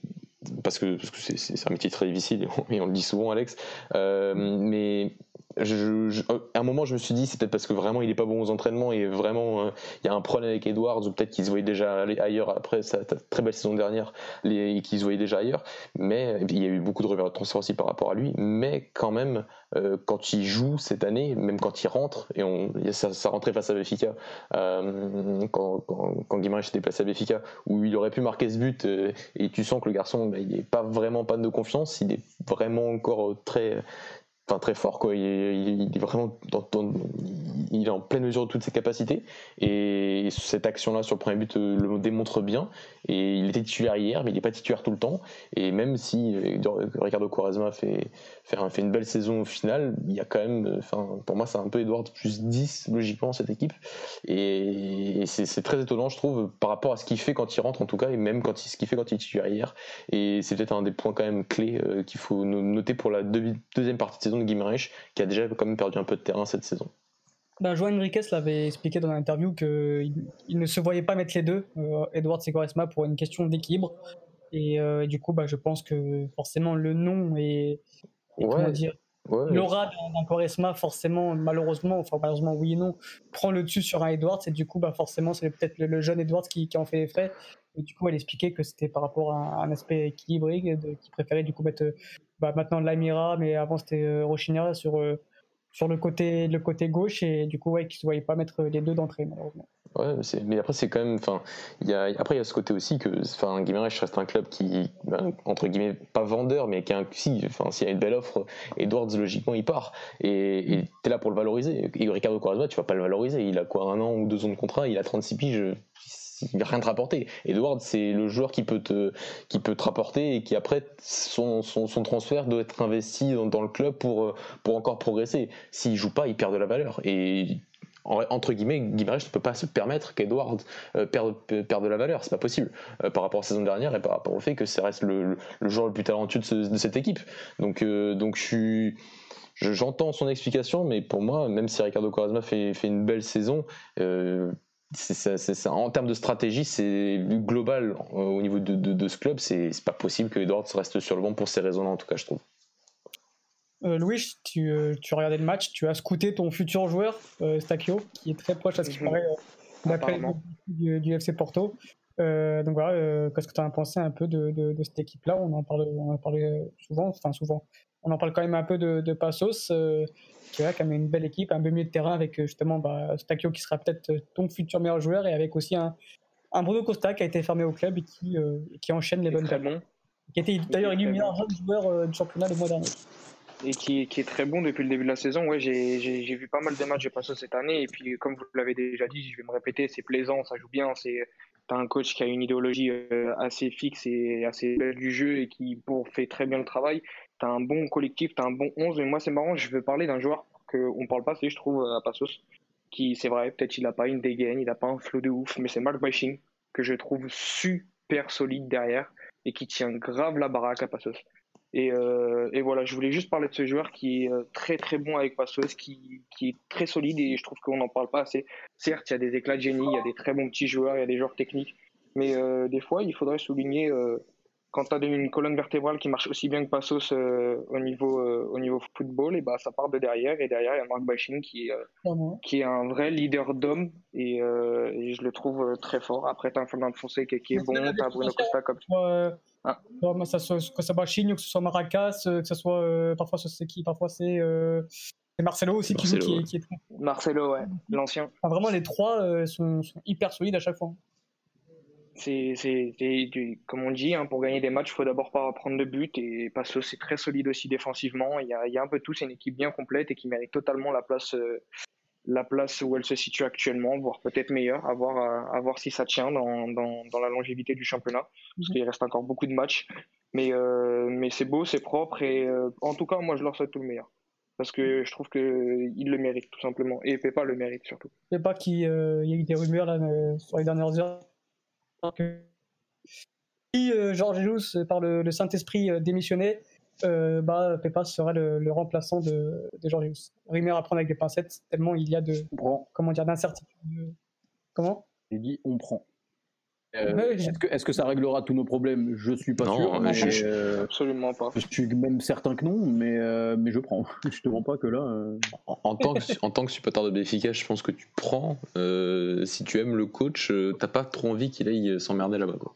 parce que parce que c'est un métier très difficile et on, le dit souvent, Alex. Euh, mais à un moment, je me suis dit, c'est peut-être parce que vraiment il est pas bon aux entraînements et vraiment euh, il y a un problème avec Edwards ou peut-être qu'il se voyait déjà aller ailleurs après sa très belle saison dernière et qu'il se voyait déjà ailleurs. Mais il y a eu beaucoup de revers de transfert aussi par rapport à lui. Mais quand même, euh, quand il joue cette année, même quand il rentre, et on, ça, rentrait face à Béfica, euh, quand, quand, quand Guimaraes s'était placé à Béfica, où il aurait pu marquer ce but et tu sens que le garçon, bah, il n'est pas vraiment pas de confiance, il est vraiment encore très enfin très fort quoi. Il, est vraiment il est en pleine mesure de toutes ses capacités. Et cette action là sur le premier but euh, le démontre bien. Et il était titulaire hier mais il n'est pas titulaire tout le temps. Et même si euh, Ricardo Quaresma fait une belle saison au final il y a quand même enfin pour moi c'est un peu Edward plus 10 logiquement cette équipe. Et, c'est très étonnant je trouve par rapport à ce qu'il fait quand il rentre en tout cas et même quand il, ce qu'il fait quand il est titulaire hier. Et c'est peut-être un des points quand même clés euh, qu'il faut noter pour la deuxième partie de saison de Guimaraes, qui a déjà quand même perdu un peu de terrain cette saison. Ben, Joan Enriquez l'avait expliqué dans l'interview qu'il il ne se voyait pas mettre les deux, euh, Edward et pour une question d'équilibre. Et, euh, du coup, bah, je pense que forcément le nom et, comment dire, l'aura d'un Quaresma, forcément, malheureusement, enfin malheureusement oui et non, prend le dessus sur un Edwards. Et du coup, bah, forcément, c'est peut-être le, jeune Edwards qui, qui en fait les frais. Et du coup, elle expliquait que c'était par rapport à un, aspect équilibré, qui préférait du coup mettre bah, maintenant Lamira, mais avant c'était euh, Rochina sur, euh, sur le, côté, le côté gauche, et du coup, ouais, qui ne se voyait pas mettre les deux d'entrée, malheureusement. Ouais, mais après, c'est quand même. Enfin, y a, après, il y a ce côté aussi que enfin, Guimarães reste un club qui, ben, entre guillemets, pas vendeur, mais qui a un. Si, s'il y a une belle offre, Edwards, logiquement, il part. Et tu es là pour le valoriser. Et Ricardo Quaresma, tu vas pas le valoriser. Il a quoi, un an ou deux ans de contrat, il a 36 piges il va rien te rapporter. Edward, c'est le joueur qui peut te, qui peut te rapporter et qui après son, son, transfert doit être investi dans, le club pour, pour encore progresser. S'il joue pas, il perd de la valeur. Et entre guillemets, Guimaraes ne peut pas se permettre qu'Edward euh, perde, perde, de la valeur, c'est pas possible euh, par rapport à la saison dernière et par rapport au fait que ça reste le, le, joueur le plus talentueux de, cette équipe. Donc, euh, donc je j'entends son explication, mais pour moi, même si Ricardo Quaresma fait, fait une belle saison, c'est ça, En termes de stratégie, c'est global euh, au niveau de, de, ce club. C'est pas possible que Edwards reste sur le banc pour ces raisons-là, en tout cas, je trouve. Euh, Louis, tu, euh, tu, as regardé le match, tu as scouté ton futur joueur, Stakio, qui est très proche à ce qui mhm. paraît d'après du, du, FC Porto. donc voilà, qu'est-ce que tu as pensé un peu de, de, cette équipe-là? On en parle, on en parlé souvent, enfin souvent. On en parle quand même un peu de, Passos qui a quand même une belle équipe, un beau milieu de terrain avec euh, justement bah, Stakio qui sera peut-être euh, ton futur meilleur joueur et avec aussi un, un Bruno Costa qui a été fermé au club et qui, euh, qui enchaîne les bonnes très Qui était d'ailleurs élu meilleur joueur du championnat le mois dernier. Et qui, qui, est très bon depuis le début de la saison. Ouais, j'ai vu pas mal de matchs de Passo cette année. Et puis, comme vous l'avez déjà dit, je vais me répéter, c'est plaisant, ça joue bien. C'est un coach qui a une idéologie assez fixe et assez belle du jeu et qui pour, fait très bien le travail tu as un bon collectif, tu as un bon 11. Mais moi, c'est marrant, je veux parler d'un joueur qu'on ne parle pas assez, je trouve, à Passos. Qui, c'est vrai, peut-être il n'a pas une dégaine, il n'a pas un flow de ouf, mais c'est Mark Bashing, que je trouve super solide derrière et qui tient grave la baraque à Passos. Et, euh, et, voilà, je voulais juste parler de ce joueur qui est euh, très très bon avec Passos, qui, qui est très solide et je trouve qu'on n'en parle pas assez. Certes, il y a des éclats de génie, il y a des très bons petits joueurs, il y a des joueurs techniques, mais euh, des fois, il faudrait souligner quand tu as une colonne vertébrale qui marche aussi bien que Passos euh, au, niveau, euh, au niveau football, et bah, ça part de derrière. Et derrière, il y a Marc Bashing qui, euh, qui est un vrai leader d'homme. Et, je le trouve très fort. Après, tu as un Fernand Foncé qui, est bon, tu as Bruno Costa comme ah. que ça soit, que ça soit Bashing ou que ce soit Maracas, que ce soit. parfois, c'est qui Parfois, c'est. Marcelo aussi qui, qui, qui, est très... Marcelo, ouais, l'ancien. vraiment, les trois sont, sont, hyper solides à chaque fois. C'est, comme on dit, hein, pour gagner des matchs, il faut d'abord pas prendre de but. Et Passo, c'est très solide aussi défensivement. Il y a, il y a un peu tout. C'est une équipe bien complète et qui mérite totalement la place, euh, la place où elle se situe actuellement, voire peut-être meilleure. À voir, euh, à voir si ça tient dans, dans, dans la longévité du championnat. Parce qu'il reste encore beaucoup de matchs. Mais, euh, mais c'est beau, c'est propre. Et euh, en tout cas, moi, je leur souhaite tout le meilleur. Parce que je trouve qu'ils le méritent, tout simplement. Et Pepa le mérite surtout. Je sais pas qu'il y a eu des rumeurs là, euh, sur les dernières heures. Que si euh, Georges Jesus, par le, le Saint-Esprit, euh, démissionnait, euh, bah, Pepa serait le, le remplaçant de, de Georges Jesus. Rumeur à prendre avec des pincettes, tellement il y a de On prend. comment dire d'incertitude. Comment? J'ai dit on prend. Euh, Ouais, est-ce, que, ça réglera tous nos problèmes? Je suis pas Non, sûr. mais mais, je- euh, Absolument pas. je suis même certain que non, mais, euh, mais je prends. [LAUGHS] Je te mens pas que là. euh, En, en tant que, en tant que supporter de Benfica, je pense que tu prends. euh, si tu aimes le coach, euh, t'as pas trop envie qu'il aille s'emmerder là-bas. Quoi.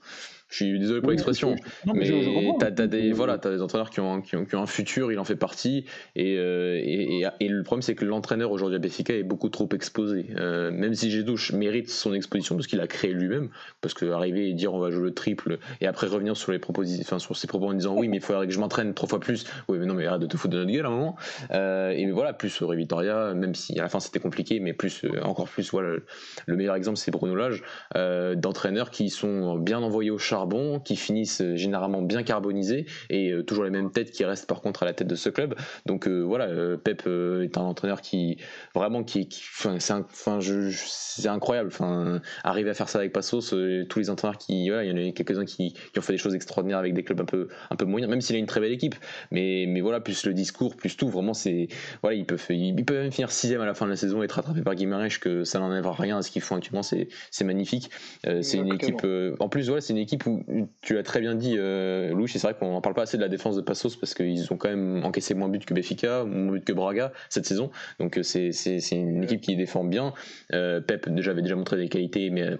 Je suis désolé pour oui, l'expression, mais comprends. t'as as des voilà, t'as des entraîneurs qui ont, qui, ont, qui ont un futur, il en fait partie. Et, euh, et, et- et le problème, c'est que l'entraîneur aujourd'hui à Benfica est beaucoup trop exposé. Euh, même si Gédouche mérite son exposition parce qu'il a créé lui-même, parce que arriver et dire on va jouer le triple et après revenir sur les propositions, enfin sur ses propos en disant oui, mais il faudrait que je m'entraîne trois fois plus. Oui, mais non, mais arrête de te foutre de notre gueule à un moment. Euh, et voilà, plus Ré Vitoria, même si à la fin c'était compliqué, mais plus encore plus, voilà, le, le meilleur exemple c'est Bruno Lage, d'entraîneurs qui sont bien envoyés au charbon, qui finissent euh, généralement bien carbonisés et euh, toujours les mêmes têtes qui restent par contre à la tête de ce club. Donc euh, voilà, Pep est un entraîneur qui vraiment qui, c'est incroyable. Enfin, arriver à faire ça avec Passos, tous les entraîneurs qui, voilà, il y en a quelques-uns qui, qui ont fait des choses extraordinaires avec des clubs un peu un peu moyens, même s'il a une très belle équipe. Mais mais voilà, plus le discours, plus tout, vraiment c'est voilà, il peut, il, peut même finir sixième à la fin de la saison et être rattrapé par Guimarães, que ça n'enlève rien à ce qu'ils font actuellement, c'est c'est magnifique. Euh, c'est une équipe, euh, en plus, voilà, c'est une équipe où tu l'as très bien dit, euh, Louis, c'est vrai qu'on n'en parle pas assez de la défense de Passos parce qu'ils ont quand même encaissé moins de buts que Benfica, moins de buts que Braga cette saison. Donc euh, c'est une équipe qui défend bien. Euh, Pep déjà avait déjà montré des qualités, mais euh,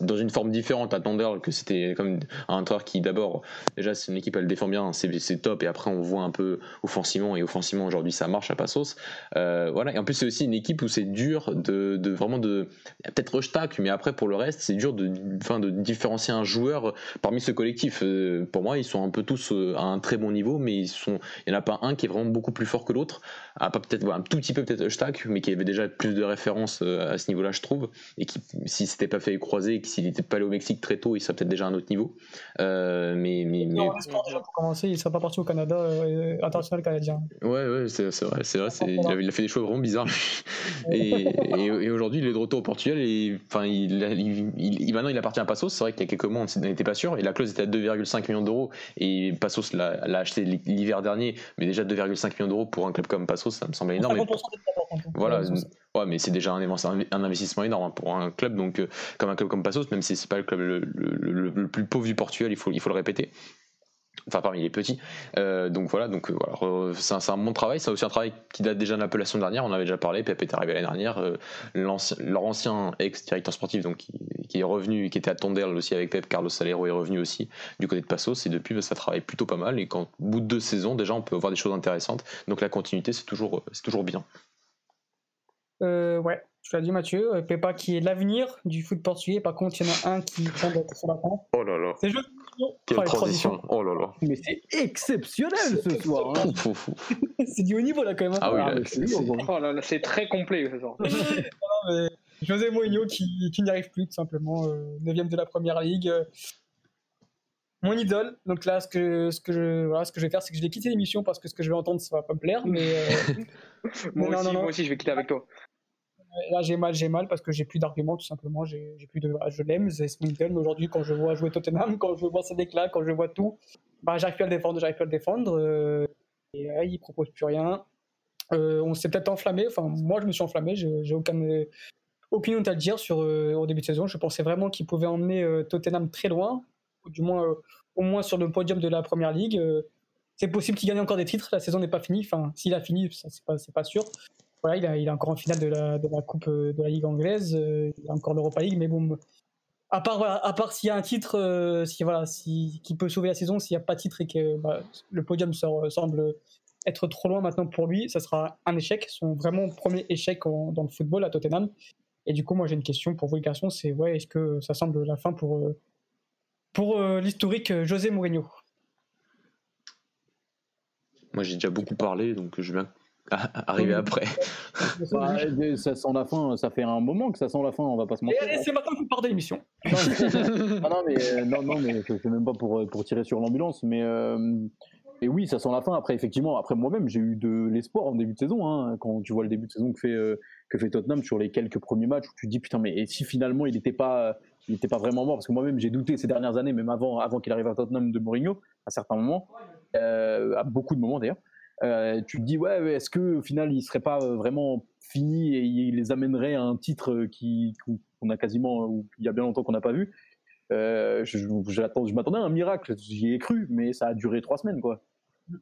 dans une forme différente à Tondel, que c'était comme un entraîneur qui d'abord déjà c'est une équipe elle défend bien c'est top et après on voit un peu offensivement et offensivement aujourd'hui ça marche à Passos. Euh, voilà et en plus c'est aussi une équipe où c'est dur de, de vraiment de peut-être Rushtak mais après pour le reste c'est dur de enfin de différencier un joueur parmi ce collectif. Euh, pour moi ils sont un peu tous euh, à un très bon niveau mais ils sont il n'y en a pas un qui est vraiment beaucoup plus fort que l'autre à pas peut-être voilà, un tout petit peu peut-être Rushtak mais qui avait déjà plus de références euh, à ce niveau là je trouve et qui si c'était pas fait croiser s'il n'était pas allé au Mexique très tôt il serait peut-être déjà à un autre niveau Euh, mais mais, mais Non, déjà, pour commencer, il serait pas parti au Canada, euh, international canadien. Ouais, ouais, c'est vrai, c'est vrai, il, a, il a fait des choix vraiment bizarres. [LAUGHS] et et, et aujourd'hui, il est de retour au Portugal et enfin, il, il, il- maintenant il appartient à Passos. C'est vrai qu'il y a quelques mois, on n'était pas sûr et la clause était à 2,5 millions d'euros et Passos l'a acheté l'hiver dernier, mais déjà 2,5 millions d'euros pour un club comme Passos, ça me semble énorme. 50% Et- des droits, par contre. voilà, Ouais, mais c'est déjà un, investi- un investissement énorme pour un club, donc euh, comme un club comme Passos, même si c'est pas le club le, le- le- le plus pauvre du Portugal, il faut, il faut le répéter. Enfin, parmi les petits. Euh, donc voilà, donc euh, voilà, c'est un, c'est un bon travail. C'est aussi un travail qui date déjà de l'appellation dernière. On avait déjà parlé. Pep est arrivé l'année dernière. Euh, l'ancien- leur ancien ex-directeur sportif, donc qui, qui est revenu, qui était à Tondel aussi avec Pep, Carlos Salero est revenu aussi du côté de Passos. Et depuis, bah, ça travaille plutôt pas mal. Et quand, au bout de deux saisons, déjà, on peut voir des choses intéressantes. Donc la continuité, c'est toujours, c'est toujours bien. Euh, ouais, tu l'as dit Mathieu, euh, Pepa qui est l'avenir du foot portugais, par contre il y en a un qui tend d'être sur la pente. Oh là là. C'est juste Quelle Oh, les transition. Oh là là. Mais c'est exceptionnel ce soir. hein. [LAUGHS] C'est du haut niveau là quand même. hein. Ah oui, Ah, c'est c'est- lourd, là là, c'est très complet ce soir. [LAUGHS] Non, mais José Mourinho qui, qui n'y arrive plus tout simplement, euh, 9 de la première ligue. euh, mon idole, donc là ce que, ce, que je, voilà, ce que je vais faire c'est que je vais quitter l'émission parce que ce que je vais entendre ça va pas me plaire, mais euh, [LAUGHS] Moi Non, aussi, non, non. moi aussi, je vais quitter avec toi. Là j'ai mal, j'ai mal parce que j'ai plus d'arguments tout simplement, j'ai plus de, je l'aime, c'est idole, mais aujourd'hui quand je vois jouer Tottenham, [LAUGHS] quand je vois ses déclats, quand je vois tout, bah j'arrive plus à le défendre, j'arrive plus à le défendre, euh, et euh, il propose plus rien. Euh, on s'est peut-être enflammé, enfin moi je me suis enflammé, j'ai j'ai aucune opinion à dire sur euh, au début de saison. Je pensais vraiment qu'il pouvait emmener euh, Tottenham très loin, du moins euh, au moins sur le podium de la première ligue. Euh, c'est possible qu'il gagne encore des titres, la saison n'est pas finie, enfin s'il a fini, ça c'est pas, c'est pas sûr. Il, a, est encore en finale de la, Coupe euh, de la Ligue anglaise, euh, il a encore l'Europa League, mais bon, à part, s'il y a un titre euh, si, voilà, si, qui peut sauver la saison, s'il n'y a pas de titre et que bah, le podium semble être trop loin maintenant pour lui, ça sera un échec, son vraiment premier échec dans le football à Tottenham. Et du coup, moi j'ai une question pour vous les garçons, c'est ouais, est-ce que ça semble la fin pour, Pour l'historique, José Mourinho? Moi, j'ai déjà beaucoup parlé, donc je viens [LAUGHS] arriver après. Bah, ça sent la fin, ça fait un moment que ça sent la fin, on va pas se mentir. Et c'est maintenant que vous parlez d'émission. [LAUGHS] non, non, mais, euh, non, non, mais c'est même pas pour, pour tirer sur l'ambulance, mais euh, et oui, ça sent la fin. Après, effectivement, après moi-même, j'ai eu de l'espoir en début de saison. Hein, quand tu vois le début de saison que fait, euh, que fait Tottenham sur les quelques premiers matchs, où tu te dis putain, mais et si finalement il n'était pas, il était pas vraiment mort, parce que moi-même j'ai douté ces dernières années, même avant, avant qu'il arrive à Tottenham de Mourinho, à certains moments, à beaucoup de moments d'ailleurs. Euh, tu te dis ouais, est-ce que au final il serait pas euh, vraiment fini et il les amènerait à un titre qui qu'on a quasiment ou il y a bien longtemps qu'on n'a pas vu? Euh, je, je, m'attendais à un miracle, j'y ai cru, mais ça a duré trois semaines quoi.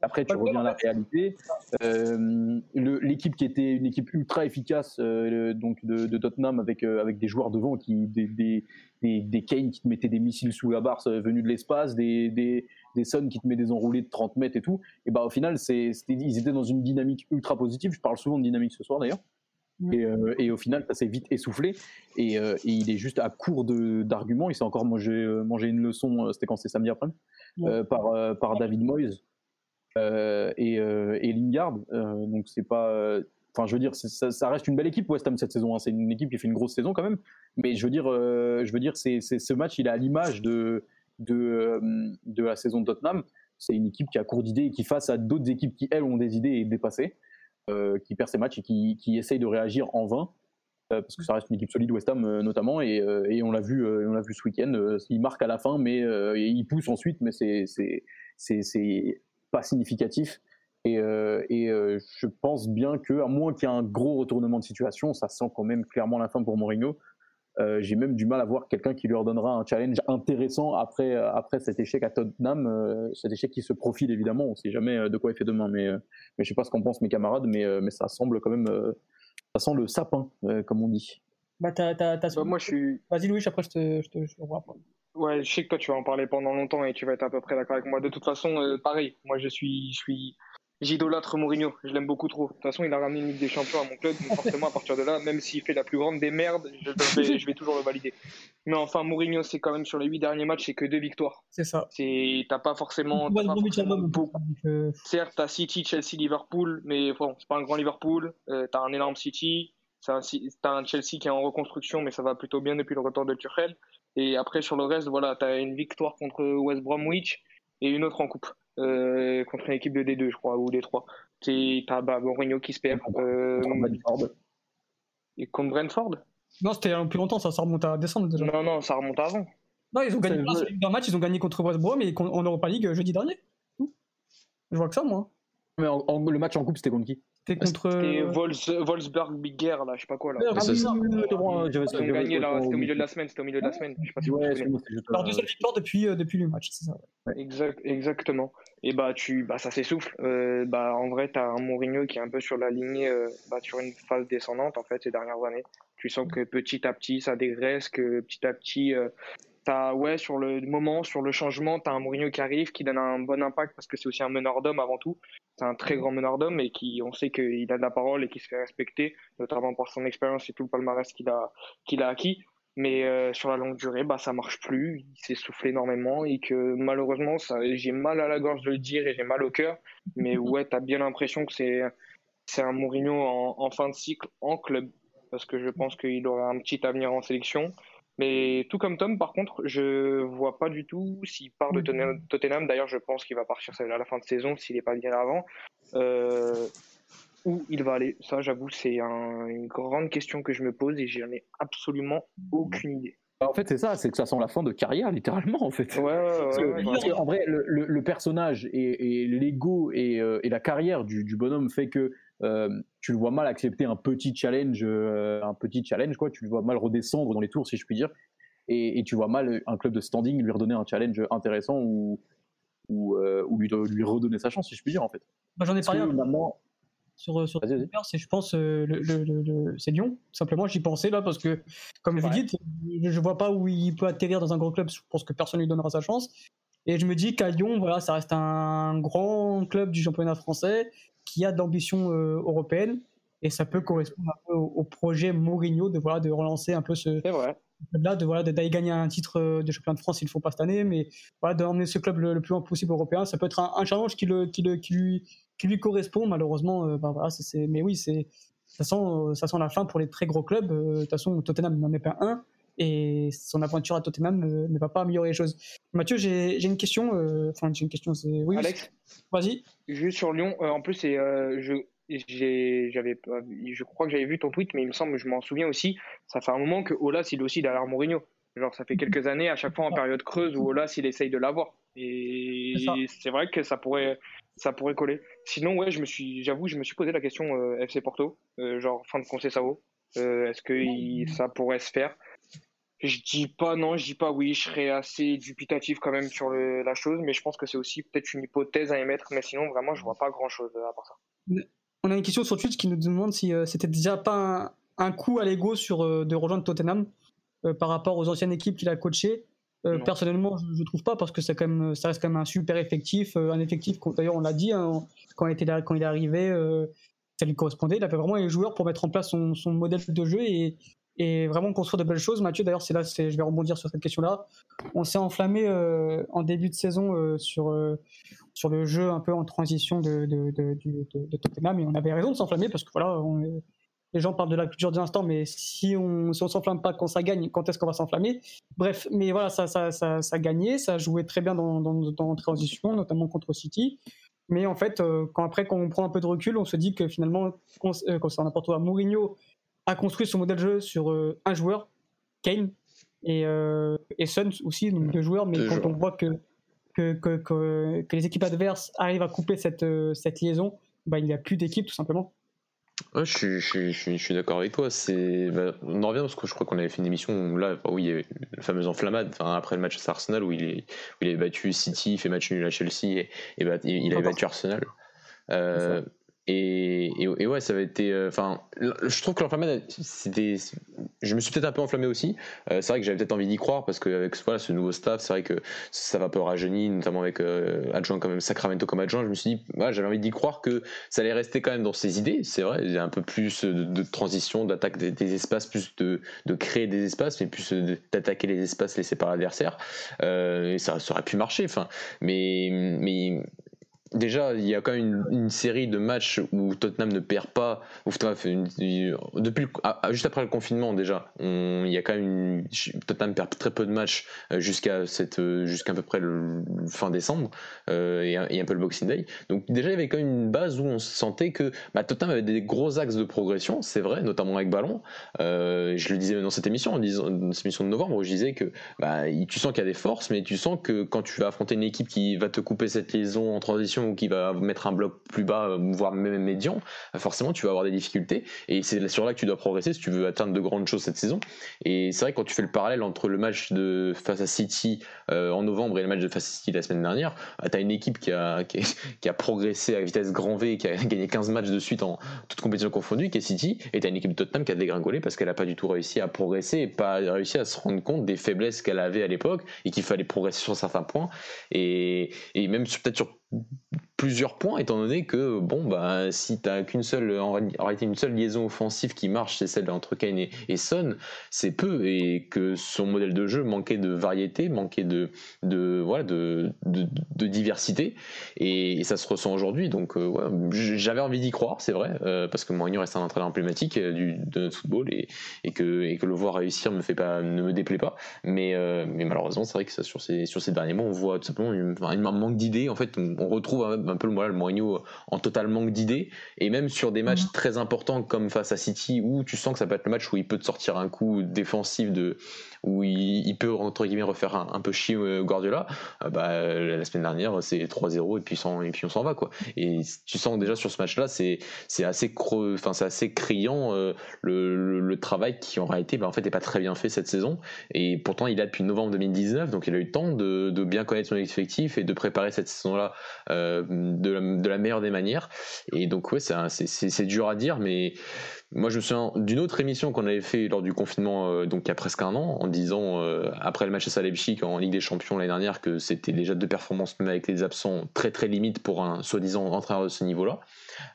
Après, tu reviens à la réalité. Euh, l'équipe qui était une équipe ultra efficace, euh, donc de, de, Tottenham, avec, euh, avec des joueurs devant, qui, des, des, des, des, Kane qui te mettaient des missiles sous la barre venus de l'espace, des, des, des Suns qui te mettaient des enroulés de 30 mètres et tout. Et bah, au final, c'est, ils étaient dans une dynamique ultra positive. Je parle souvent de dynamique ce soir d'ailleurs. Et, et, au final, ça s'est vite essoufflé. Et, et, il est juste à court d'arguments. Il s'est encore mangé, mangé une leçon, c'était quand c'était samedi après, par, par David Moyes. Euh, et, euh, et, Lingard. Euh, donc c'est pas enfin je veux dire ça, ça, reste une belle équipe West Ham cette saison hein. c'est une équipe qui fait une grosse saison quand même mais je veux dire je veux dire c'est ce match il est à l'image de de, de la saison de Tottenham c'est une équipe qui a court d'idées et qui face à d'autres équipes qui elles ont des idées et dépassées qui perd ses matchs et qui, qui essaye de réagir en vain parce que ça reste une équipe solide West Ham notamment et, et on l'a vu on vu ce week-end il marque à la fin mais il pousse ensuite mais c'est pas significatif. Et, euh, et euh, je pense bien que, à moins qu'il y ait un gros retournement de situation, ça sent quand même clairement la fin pour Mourinho. Euh, j'ai même du mal à voir quelqu'un qui lui redonnera un challenge intéressant après, après cet échec à Tottenham, cet échec qui se profile évidemment, on sait jamais de quoi il fait demain, mais, mais je sais pas ce qu'en pensent mes camarades, mais, mais ça semble quand même, ça sent le sapin, comme on dit. Bah, t'as, bah, moi, je suis. Vas-y, Louis, après je te, je te, je te Ouais, je sais que toi tu vas en parler pendant longtemps et tu vas être à peu près d'accord avec moi. De toute façon, euh, pareil, moi je suis, je suis, j'idolâtre Mourinho. Je l'aime beaucoup trop. De toute façon, il a ramené une Ligue des Champions à mon club. Donc forcément, à partir de là, même s'il fait la plus grande des merdes, je vais, je vais toujours le valider. Mais enfin, Mourinho, c'est quand même sur les huit derniers matchs, c'est que deux victoires. C'est ça. C'est, t'as pas forcément, t'as pas forcément beaucoup. Euh. Certes, t'as City, Chelsea, Liverpool, mais bon, c'est pas un grand Liverpool. Euh, t'as un énorme City. T'as un, un Chelsea qui est en reconstruction, mais ça va plutôt bien depuis le retour de Tuchel. Et après, sur le reste, voilà, tu as une victoire contre West Bromwich et une autre en coupe. Euh, contre une équipe de D2, je crois, ou D3. Tu as bah, Mourinho qui se perd. Euh, et contre Brentford? Non, c'était un peu longtemps, ça, ça remonte à décembre déjà. Non, non, ça remonte avant. Non, ils ont gagné un match, ils ont gagné contre West Brom et en Europa League jeudi dernier. Je vois que ça, moi. Mais le match en coupe, c'était contre qui? C'était contre. C'était Wolfsburg Big là, je sais pas quoi. là. C'était au milieu de la semaine. C'était au milieu de la semaine. Je sais pas si ouais, Alors, deuxième victoire depuis, euh, depuis le match, c'est ça. Exact, exactement. Et bah, tu, bah ça s'essouffle. Euh, bah, en vrai, t'as un Mourinho qui est un peu sur la lignée, euh, bah, sur une phase descendante, en fait, ces dernières années. Tu sens que petit à petit, ça dégraisse, que petit à petit, T'as, ouais, sur le moment, sur le changement, tu as un Mourinho qui arrive, qui donne un bon impact parce que c'est aussi un meneur d'homme avant tout. C'est un très grand meneur d'homme et qui, on sait qu'il a de la parole et qui se fait respecter, notamment par son expérience et tout le palmarès qu'il a, qu'il a acquis. Mais euh, sur la longue durée, bah, ça marche plus. Il s'est soufflé énormément et que malheureusement, ça, j'ai mal à la gorge de le dire et j'ai mal au cœur. Mais ouais, tu as bien l'impression que c'est, c'est un Mourinho en, en fin de cycle en club parce que je pense qu'il aura un petit avenir en sélection. Mais tout comme Tom, par contre, je vois pas du tout s'il part de mhm. Tottenham. D'ailleurs, je pense qu'il va partir à la fin de saison s'il n'est pas bien avant. Euh, où il va aller? Ça, j'avoue, c'est une grande question que je me pose et j'en ai absolument aucune idée. Bah, en fait, c'est ça, c'est que ça sent la fin de carrière, littéralement, en fait. Ouais, ouais, en vrai, le, personnage et, l'ego euh, et, la carrière du, du bonhomme fait que tu le vois mal accepter un petit challenge, euh, un petit challenge quoi. Tu le vois mal redescendre dans les tours, si je puis dire, et, tu vois mal un club de standing lui redonner un challenge intéressant ou ou, euh, lui, lui, redonner sa chance, si je puis dire en fait. Bah, J'en ai parlé sur sur c'est je pense le, le, c'est Lyon. Simplement j'y pensais là parce que comme vous dites je vois pas où il peut atterrir dans un grand club. Je pense que personne lui donnera sa chance. Et je me dis qu'à Lyon voilà ça reste un grand club du championnat français qui a d'ambition euh, européenne et ça peut correspondre un peu au, projet Mourinho de voilà de relancer un peu ce, là de voilà d'aller gagner un titre de champion de France, il ne faut pas cette année, mais voilà d'emmener ce club le, plus loin possible européen, ça peut être un, challenge qui, le, qui, le, qui, lui, qui lui correspond. Malheureusement, bah, voilà, c'est, mais oui, c'est ça sent, ça sent la fin pour les très gros clubs. De toute façon, Tottenham n'en est pas un et son aventure à Tottenham ne, va pas améliorer les choses. Mathieu, j'ai une question. Enfin, j'ai une question. Oui, Alex, vas-y. Juste sur Lyon. en plus, c'est je j'avais je crois que j'avais vu ton tweet mais il me semble je m'en souviens aussi ça fait un moment que Olas il est aussi derrière Mourinho genre ça fait quelques années à chaque fois en période creuse où Olas il essaye de l'avoir et c'est vrai que ça pourrait ça pourrait coller sinon ouais je me suis j'avoue je me suis posé la question euh, FC Porto euh, genre fin de Conceição euh, est-ce que ça pourrait se faire? Je dis pas non, je dis pas oui, je serais assez dubitatif quand même sur la chose, mais je pense que c'est aussi peut-être une hypothèse à émettre, mais sinon vraiment je vois pas grand chose à part ça on a une question sur Twitch qui nous demande si euh, c'était déjà pas un, coup à l'ego sur euh, de rejoindre Tottenham euh, par rapport aux anciennes équipes qu'il a coachées. personnellement, je, ne trouve pas parce que ça, quand même, ça reste quand même un super effectif, un effectif d'ailleurs on l'a dit hein, quand, il était quand il est arrivé, ça lui correspondait. Il avait vraiment les joueurs pour mettre en place son, modèle de jeu et, et, vraiment construire de belles choses. Mathieu, d'ailleurs, c'est là, je vais rebondir sur cette question-là. On s'est enflammé en début de saison sur sur le jeu un peu en transition de, de, de, de, Tottenham et on avait raison de s'enflammer parce que voilà, les gens parlent de la culture d'instant, mais si on on s'enflamme pas quand ça gagne, quand est-ce qu'on va s'enflammer? Bref, mais voilà, ça, ça, ça, ça gagné, ça jouait très bien dans, dans, dans transition, notamment contre City. Mais en fait, euh, quand après, quand on prend un peu de recul, on se dit que finalement, euh, concernant n'importe quoi, Mourinho a construit son modèle de jeu sur euh, un joueur, Kane, et, et Son aussi, donc deux joueurs. Mais quand on voit que que, que, que, les équipes adverses arrivent à couper cette, euh, cette liaison, bah, il n'y a plus d'équipe tout simplement. je, suis, je, je, suis d'accord avec toi. C'est, bah, on en revient parce que je crois qu'on avait fait une émission où là, où il y avait la fameuse enflammade après le match à Arsenal où il, est, où il avait battu City, fait match nul à Chelsea et, et bah, il avait battu Arsenal. Euh, et, et, ouais, ça avait été. Euh, enfin, je trouve que l'enflammade, c'était. Je me suis peut-être un peu enflammé aussi. Euh, c'est vrai que j'avais peut-être envie d'y croire parce qu'avec voilà, ce nouveau staff, c'est vrai que ça va peu rajeunir, notamment avec euh, adjoint comme Sacramento comme adjoint. Je me suis dit, ouais, j'avais envie d'y croire que ça allait rester quand même dans ses idées. C'est vrai, il y a un peu plus de, transition, d'attaque des, espaces, plus de, de, créer des espaces, mais plus d'attaquer les espaces laissés par l'adversaire. et ça, ça, aurait pu marcher. Enfin, mais, mais déjà, il y a quand même une, série de matchs où Tottenham ne perd pas. depuis juste après le confinement, déjà, il y a quand même Tottenham perd très peu de matchs euh, jusqu'à cette euh, jusqu'à peu près le, fin décembre euh, et, un, peu le Boxing Day. Donc déjà, il y avait quand même une base où on sentait que bah, Tottenham avait des gros axes de progression, c'est vrai, notamment avec ballon. je le disais dans cette émission, cette émission de novembre, où je disais que bah, tu sens qu'il y a des forces, mais tu sens que quand tu vas affronter une équipe qui va te couper cette liaison en transition ou qui va mettre un bloc plus bas, euh, voire même médian, euh, forcément tu vas avoir des difficultés. Et c'est sur là que tu dois progresser si tu veux atteindre de grandes choses cette saison. Et c'est vrai quand tu fais le parallèle entre le match de face à City euh, en novembre et le match de face à City la semaine dernière, tu as une équipe qui a, [LAUGHS] qui, a progressé à vitesse grand V, qui a [LAUGHS] gagné 15 matchs de suite en toute compétition confondue, qui est City, et tu as une équipe de Tottenham qui a dégringolé parce qu'elle n'a pas du tout réussi à progresser et pas réussi à se rendre compte des faiblesses qu'elle avait à l'époque et qu'il fallait progresser sur certains points. Et, et même peut-être sur plusieurs points, étant donné que, bon, bah, si tu n'as qu'une seule, en une seule liaison offensive qui marche, c'est celle entre Kane et, Son, c'est peu, et que son modèle de jeu manquait de variété, manquait de, de, voilà, de, de, diversité, et, ça se ressent aujourd'hui. Donc, euh, j'avais envie d'y croire, c'est vrai, euh, parce que Mourinho reste un entraîneur emblématique euh, du, de notre football, et, et, que, et que le voir réussir me fait pas, ne me déplaît pas. Mais, mais malheureusement, c'est vrai que sur, ces, sur ces derniers mois, on voit tout simplement un manque d'idées. En fait, retrouve un, un peu le, le Mourinho en total manque d'idées et même sur des matchs mhm. très importants comme face à City où tu sens que ça peut être le match où il peut te sortir un coup défensif de où il, peut entre guillemets refaire un, peu chier euh, Guardiola euh, bah, la semaine dernière c'est 3-0 et puis, et puis on s'en va quoi et tu sens déjà sur ce match là c'est assez enfin c'est assez criant euh, le, le, travail qui en réalité bah, en fait n'est pas très bien fait cette saison et pourtant il a depuis novembre 2019 donc il a eu le temps de, de bien connaître son effectif et de préparer cette saison là de la, de, la, meilleure des manières. Et donc, ouais, c'est dur à dire, mais moi, je me souviens d'une autre émission qu'on avait fait lors du confinement, euh, donc il y a presque un an, en disant, euh, après le match à Leipzig en Ligue des Champions l'année dernière, que c'était déjà deux performances, même avec les absents, très très limites pour un soi-disant entraîneur de ce niveau-là.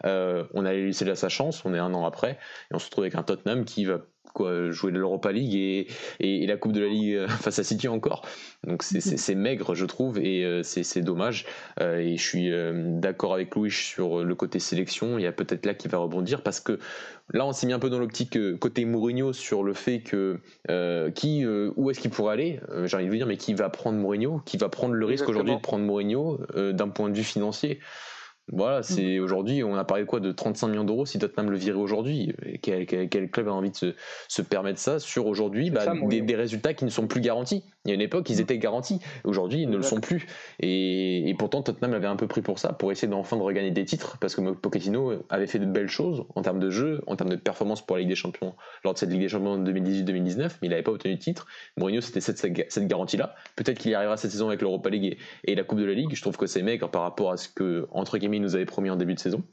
Euh, on a laissé là sa chance, on est un an après, et on se retrouve avec un Tottenham qui va quoi, jouer l'Europa League et, et, la Coupe de la Ligue euh, [LAUGHS] face à City encore. Donc c'est maigre, je trouve, et euh, c'est dommage. Euh, et je suis d'accord avec Louis sur le côté sélection. Il y a peut-être là qui va rebondir parce que là, on s'est mis un peu dans l'optique côté Mourinho sur le fait que qui, où est-ce qu'il pourrait aller? J'ai envie de vous dire, mais qui va prendre Mourinho? Qui va prendre le risque aujourd'hui de prendre Mourinho d'un point de vue financier? Voilà, c'est aujourd'hui, on a parlé de quoi De 35 millions d'euros si Tottenham le virait aujourd'hui. Quel, quel, club a envie de se, se permettre ça sur aujourd'hui bah, des, des, résultats qui ne sont plus garantis Il y a une époque, ils mm. étaient garantis. Aujourd'hui, ils ne le sont plus. Et, et, pourtant, Tottenham avait un peu pris pour ça, pour essayer d'enfin de regagner des titres, parce que Pochettino avait fait de belles choses en termes de jeu, en termes de performance pour la Ligue des Champions lors de cette Ligue des Champions 2018-2019, mais il n'avait pas obtenu de titre. Mourinho, c'était cette, cette garantie-là. Peut-être qu'il y arrivera cette saison avec l'Europa League et, et, la Coupe de la Ligue. Je trouve que c'est maigre par rapport à ce que, entre guillemets, nous avait promis en début de saison.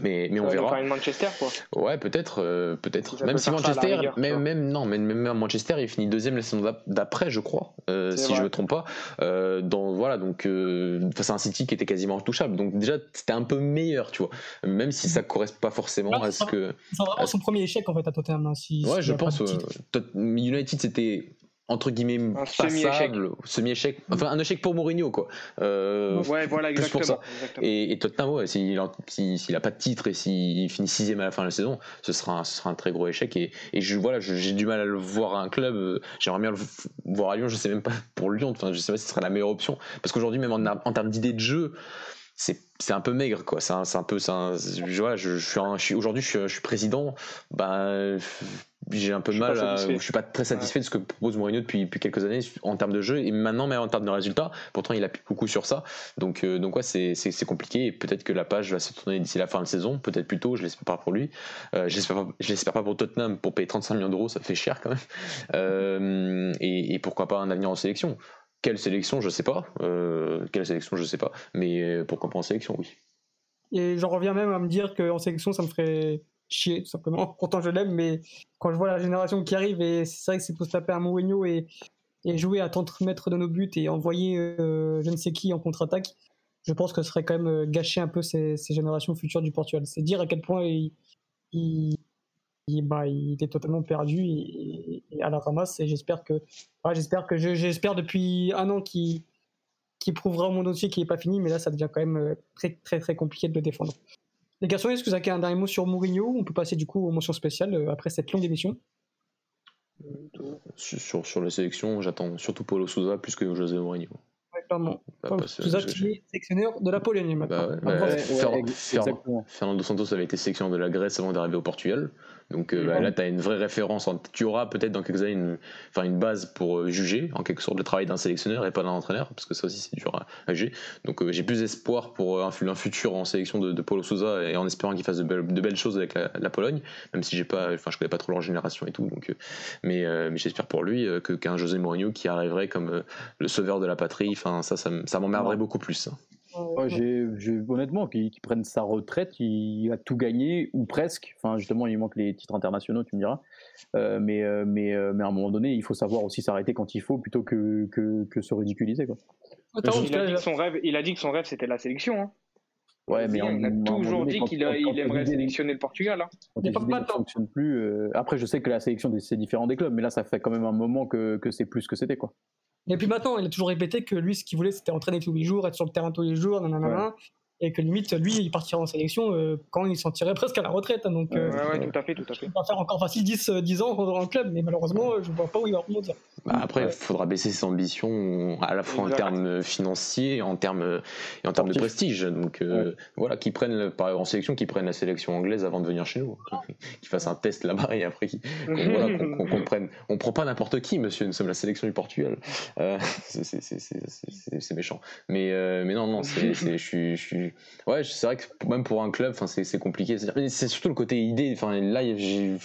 Mais, mais on verra. Faire une Manchester quoi. Ouais, peut-être, euh, peut-être. même si Manchester, même, même non, même, même Manchester, il finit deuxième la saison d'après, je crois, euh, si je me trompe pas. Euh, dans voilà, donc face à un City qui était quasiment intouchable. Donc déjà, c'était un peu meilleur, tu vois. Même si ça correspond pas forcément à ce que. C'est vraiment son premier échec en fait à Tottenham. Hein, si, ouais, je pense. United, c'était entre guillemets un semi-échec. semi-échec, enfin un échec pour Mourinho quoi. Euh, ouais voilà exactement. Pour ça. Et, Tottenham ouais, s'il n'a pas de titre et s'il finit sixième à la fin de la saison, ce sera un, ce sera un très gros échec et, et je voilà j'ai du mal à le voir à un club. Euh, j'aimerais bien le voir à Lyon, je sais même pas pour Lyon, enfin je sais pas si ce serait la meilleure option parce qu'aujourd'hui même en, en termes d'idées de jeu c'est un peu maigre quoi c'est un, un, peu un, je, je, je, suis aujourd'hui je suis, je suis président bah j'ai un peu de mal je suis pas très satisfait de ce que propose Mourinho depuis, depuis, quelques années en termes de jeu. Et maintenant même en termes de résultats pourtant il appuie beaucoup sur ça. Donc euh, donc ouais c'est compliqué. Et peut-être que la page va se tourner d'ici la fin de saison. Peut-être plus tôt je l'espère pas pour lui. Euh, j'espère pas, pas pour Tottenham pour payer 35 millions d'euros. Ça fait cher quand même. [LAUGHS] Euh, et, et, pourquoi pas un avenir en sélection? Quelle sélection, je sais pas. Euh, quelle sélection, je sais pas. Mais pourquoi pas en sélection, oui. Et j'en reviens même à me dire qu'en sélection, ça me ferait chier, tout simplement. [LAUGHS] Pourtant, je l'aime, mais quand je vois la génération qui arrive, et c'est vrai que c'est pour se taper un Mourinho et, et jouer à 30 mètres de nos buts et envoyer euh, je ne sais qui en contre-attaque, je pense que ce serait quand même gâcher un peu ces, générations futures du Portugal. C'est dire à quel point il il, bah, il était totalement perdu et, à la ramasse. Et j'espère que, j'espère depuis un an qu'il qui prouvera mon dossier qui n'est pas fini, mais là ça devient quand même euh, très très très compliqué de le défendre. Les garçons, est-ce que vous avez un dernier mot sur Mourinho? On peut passer du coup aux mentions spéciales euh, après cette longue émission? Sur, sur la sélection, j'attends surtout Paulo Souza plus que José Mourinho. Clairement. Bah, Souza qui est sélectionneur de la Pologne maintenant. Bah, Fernando Santos avait été sélectionneur de la Grèce avant d'arriver au Portugal. Donc euh, bah, là, tu as une vraie référence. Tu auras peut-être dans quelques années une, enfin, une base pour euh, juger, en quelque sorte, le travail d'un sélectionneur et pas d'un entraîneur, parce que ça aussi, c'est dur à, juger. Donc euh, j'ai plus d'espoir pour un, un, futur en sélection de, de Paulo Souza et en espérant qu'il fasse de belles, choses avec la, Pologne, même si j'ai pas, enfin, je connais pas trop leur génération et tout. Donc, mais, mais j'espère pour lui que qu'un José Mourinho qui arriverait comme le sauveur de la patrie, enfin, ça, ça, ça m'emmerderait beaucoup plus. Honnêtement, qu'il prenne sa retraite, il a tout gagné, ou presque. Enfin, justement, il manque les titres internationaux, tu me diras. Euh, mais, euh, mais, euh, mais à un moment donné, il faut savoir aussi s'arrêter quand il faut plutôt que, que, que se ridiculiser. Quoi. il, a dit que son rêve, il a dit que son rêve, c'était la sélection. Hein. Ouais, mais on, a toujours dit qu'il aimerait sélectionner le Portugal. Hein. il ne fonctionne plus. Après, je sais que la sélection, c'est différent des clubs, mais là, ça fait quand même un moment que, que c'est plus ce que c'était. quoi. Et puis maintenant, il a toujours répété que lui, ce qu'il voulait, c'était entraîner tous les jours, être sur le terrain tous les jours, nanana et que limite, lui, il partira en sélection euh, quand il s'en tirait presque à la retraite. Hein, donc, euh, ouais, ouais, tout à fait, tout à fait. Il va faire encore facile 10, 10 ans dans le club, mais malheureusement, je ne vois pas où il va remonter. Bah après, il faudra baisser ses ambitions à la fois en termes financiers en termes, et en termes de prestige. Donc euh, voilà, qu'ils prennent en sélection, qu'ils prennent la sélection anglaise avant de venir chez nous, [LAUGHS] qu'ils fassent un test là-bas et après qu'on [LAUGHS] voilà, comprenne. On prend pas n'importe qui, monsieur. Nous sommes la sélection du Portugal. [LAUGHS] c'est méchant. Mais mais non non, je suis ouais, c'est vrai que même pour un club, enfin, c'est compliqué. C'est surtout le côté idée. Enfin, là, j'ai,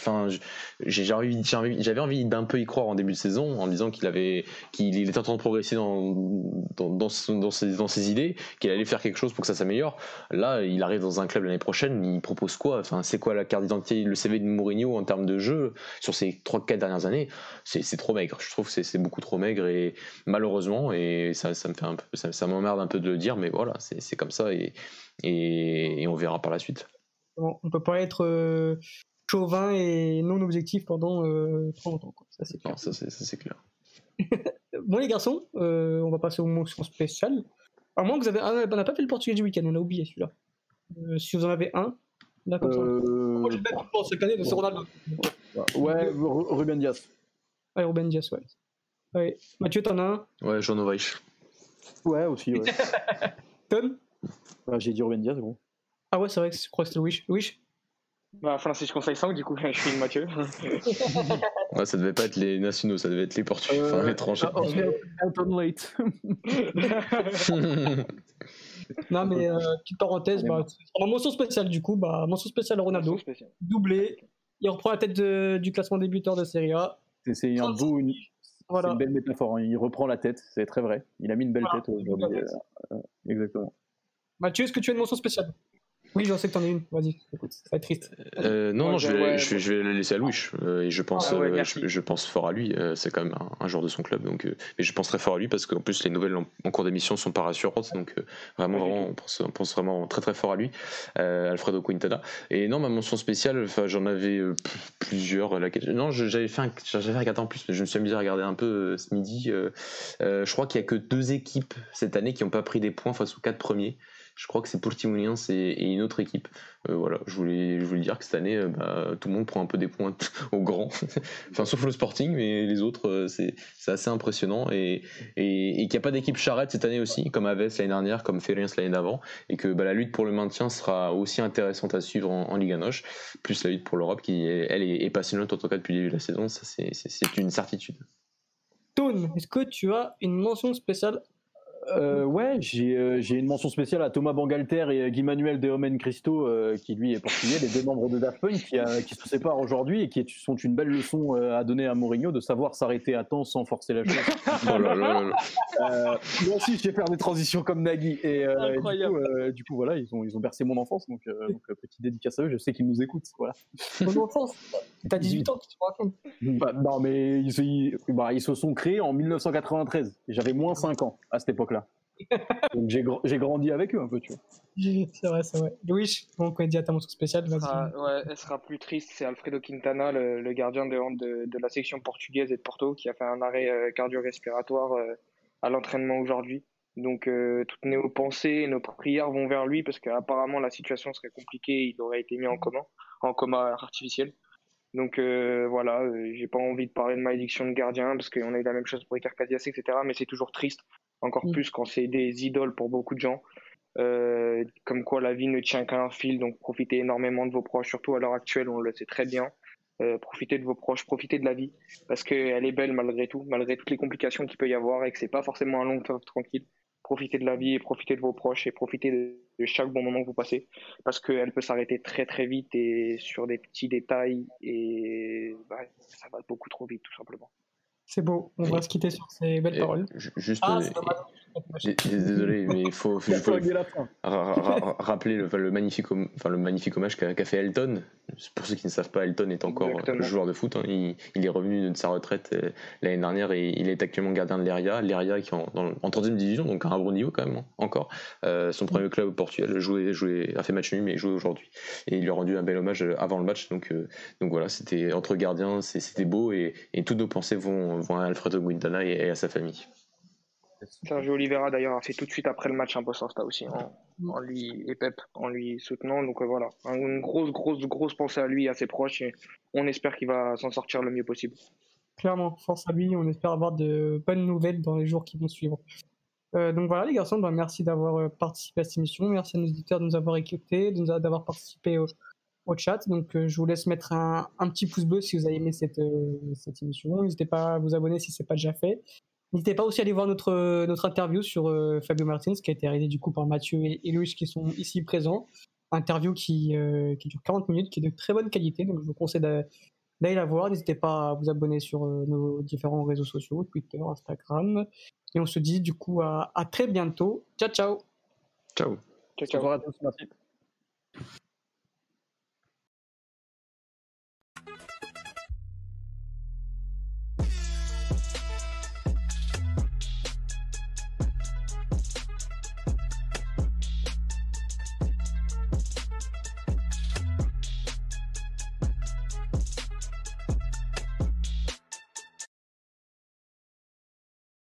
j'avais envie d'un peu y croire en début de saison, en disant qu'il avait, qu'il était en train de progresser dans dans, dans, ses, dans ses idées, qu'il allait faire quelque chose pour que ça s'améliore. Là, il arrive dans un club l'année prochaine, il propose quoi? Enfin, c'est quoi la carte d'identité, le CV de Mourinho en termes de jeu sur ces 3-4 dernières années? C'est trop maigre. Je trouve que c'est beaucoup trop maigre et malheureusement, et ça, ça me fait un peu, ça, ça m'emmerde un peu de le dire, mais voilà, c'est comme ça et, on verra par la suite. On on peut pas être euh, chauvin et non objectif pendant euh, trop longtemps. Quoi. Ça, c'est clair. Non, ça c'est ça, c'est clair. [LAUGHS] Bon, les garçons, euh, on va passer aux mentions spéciales. À moins que vous avez. Ah, on n'a pas fait le portugais du week-end, on a oublié celui-là. Euh, si vous en avez un, là, comme ça. Euh, Moi, j'ai pas de pense cette année, c'est Ronaldo. ouais, Ru- Ruben Diaz. Ouais, Ruben Dias, ouais. ouais. Mathieu, t'en as un? Ouais, Jean Weich. Ouais, aussi, ouais. [LAUGHS] Tom? Ouais, J'ai dit Ruben Diaz, gros. Ah ouais, c'est vrai que je crois que c'était Wish. Wish Bah, Francisco Saïsang, du coup, [LAUGHS] je suis le Mathieu. [LAUGHS] Ouais, ça devait pas être les nationaux, ça devait être les portugais, enfin Euh, l'étranger. ah, Anton Late. [LAUGHS] Non, mais euh, petite parenthèse, bah, en mention spéciale du coup, bah, mention spéciale Ronaldo, doublé. Il reprend la tête de- du classement des buteurs de Serie A. C'est- C'est un beau, une, c'est Voilà. une belle métaphore. hein. Il reprend la tête, c'est très vrai. Il a mis une belle Voilà, tête aujourd'hui. euh, euh, exactement. Mathieu, est-ce que tu as une mention spéciale? Oui, j'en sais que t'en as une. Vas-y, écoute, ça va être triste. Euh, non, Ouais, non, je vais, ouais, je, vais, je vais le laisser à Louis. euh, et je pense, Ah ouais, euh, je, je pense fort à lui. euh, c'est quand même un, un joueur de son club. Donc, euh, mais je pense très fort à lui parce qu'en plus, les nouvelles en, en cours d'émission sont pas rassurantes. Donc, euh, vraiment, Ouais, vraiment on, pense, on pense vraiment très, très fort à lui. Euh, Alfredo Quintana. Et non, ma mention spéciale, j'en avais plusieurs. laquelle- Non, j'avais fait, un- j'avais regardé en plus, mais je me suis amusé à regarder un peu euh, ce midi. euh, euh, je crois qu'il y a que deux équipes cette année qui n'ont pas pris des points face aux quatre premiers. Je crois que c'est Portimonense et, et une autre équipe. Euh, voilà, je voulais, je voulais dire que cette année, euh, bah, tout le monde prend un peu des points [LAUGHS] au grand. [LAUGHS] enfin, sauf le Sporting, mais les autres, euh, c'est assez impressionnant. Et, et, qu'il n'y a pas d'équipe charrette cette année aussi, comme Aves l'année dernière, comme Ferriens l'année d'avant. Et que bah, la lutte pour le maintien sera aussi intéressante à suivre en, en Liga Noche. Plus la lutte pour l'Europe, qui, elle, est, passionnante en tout cas depuis le début de la saison. Ça, c'est une certitude. Tone, est-ce que tu as une mention spéciale Euh, ouais, j'ai euh, j'ai une mention spéciale à Thomas Bangalter et euh, Guy Manuel de Homen Cristo, euh, qui lui est portugais, les deux membres de Daft Punk, qui, a- qui se séparent aujourd'hui et qui est- sont une belle leçon euh, à donner à Mourinho de savoir s'arrêter à temps sans forcer la chose. [LAUGHS] Oh là là là là. Euh, moi aussi, je sais faire des transitions comme Nagui. Et euh, du, Incroyable. coup, euh, du coup, voilà, ils ont, ils ont bercé mon enfance. Donc, euh, donc euh, petite dédicace à eux. Je sais qu'ils nous écoutent. Voilà. Ton enfance T'as 18 ans, tu te racontes Bah, non, mais ils, se- ils- bah, ils se sont créés en 1993. Et J'avais moins 5 ans à cette époque-là. Donc j'ai gr- j'ai grandi avec eux un peu, tu vois. [LAUGHS] C'est vrai, c'est vrai. Louis, bon, quand dit à ta mention spéciale. Ah, ouais, elle sera plus triste. C'est Alfredo Quintana, le, le gardien de, de, de la section portugaise et de Porto, qui a fait un arrêt euh, cardio-respiratoire euh, à l'entraînement aujourd'hui. Donc, euh, toutes nos pensées et nos prières vont vers lui parce qu'apparemment la situation serait compliquée. Il aurait été mis en coma, en coma artificiel. Donc euh, voilà, euh, j'ai pas envie de parler de malédiction de gardien parce qu'on a eu la même chose pour Iker Casillas, etc. Mais c'est toujours triste, encore Mm. plus quand c'est des idoles pour beaucoup de gens. Euh, comme quoi la vie ne tient qu'à un fil, donc profitez énormément de vos proches, surtout à l'heure actuelle, on le sait très bien. Euh, profitez de vos proches, profitez de la vie, parce qu'elle est belle malgré tout, malgré toutes les complications qu'il peut y avoir et que c'est pas forcément un long fleuve tranquille. Profitez de la vie et profitez de vos proches et profitez de, de chaque bon moment que vous passez, parce qu'elle peut s'arrêter très très vite et sur des petits détails et bah, ça va beaucoup trop vite tout simplement. C'est beau, on va se quitter sur ces belles paroles. ju- juste, Ah, désolé, mais il faut, [LAUGHS] il rappeler le, magnifique, enfin, le magnifique hommage qu'a fait Elton. Pour ceux qui ne savent pas, Elton est encore Exactement. euh, joueur de foot. hein. Il, il est revenu de sa retraite euh, l'année dernière et il est actuellement gardien de l'Eria. L'Eria qui est en, dans- en troisième division, donc à un bon niveau quand même, hein, encore. Euh, son premier club au Portugal, joué, joué, a fait match nul, mais joué aujourd'hui. Et il lui a rendu un bel hommage avant le match. Donc, euh, donc voilà, c'était entre gardiens, c'était beau et, et toutes nos pensées vont, vont à Alfredo Guintana et, et à sa famille. Sergio Oliveira d'ailleurs a fait tout de suite après le match un post Insta aussi en, en lui et Pep en lui soutenant donc euh, voilà une grosse grosse grosse pensée à lui et à ses proches et on espère qu'il va s'en sortir le mieux possible. Clairement, force à lui, on espère avoir de bonnes nouvelles dans les jours qui vont suivre. Euh, donc voilà les garçons, bah, merci d'avoir euh, participé à cette émission, merci à nos auditeurs de nous avoir écoutés, de nous a- d'avoir participé au, au chat. Donc euh, je vous laisse mettre un, un petit pouce bleu si vous avez aimé cette, euh, cette émission. N'hésitez pas à vous abonner si ce n'est pas déjà fait. N'hésitez pas aussi à aller voir notre, notre interview sur euh, Fabio Martins qui a été réalisée du coup par Mathieu et, et Louis qui sont ici présents. Interview qui, euh, qui dure 40 minutes, qui est de très bonne qualité, donc je vous conseille d'a- d'aller la voir. N'hésitez pas à vous abonner sur euh, nos différents réseaux sociaux, Twitter, Instagram. Et on se dit du coup à, à très bientôt. Ciao ciao Ciao. Ciao, à tous, merci.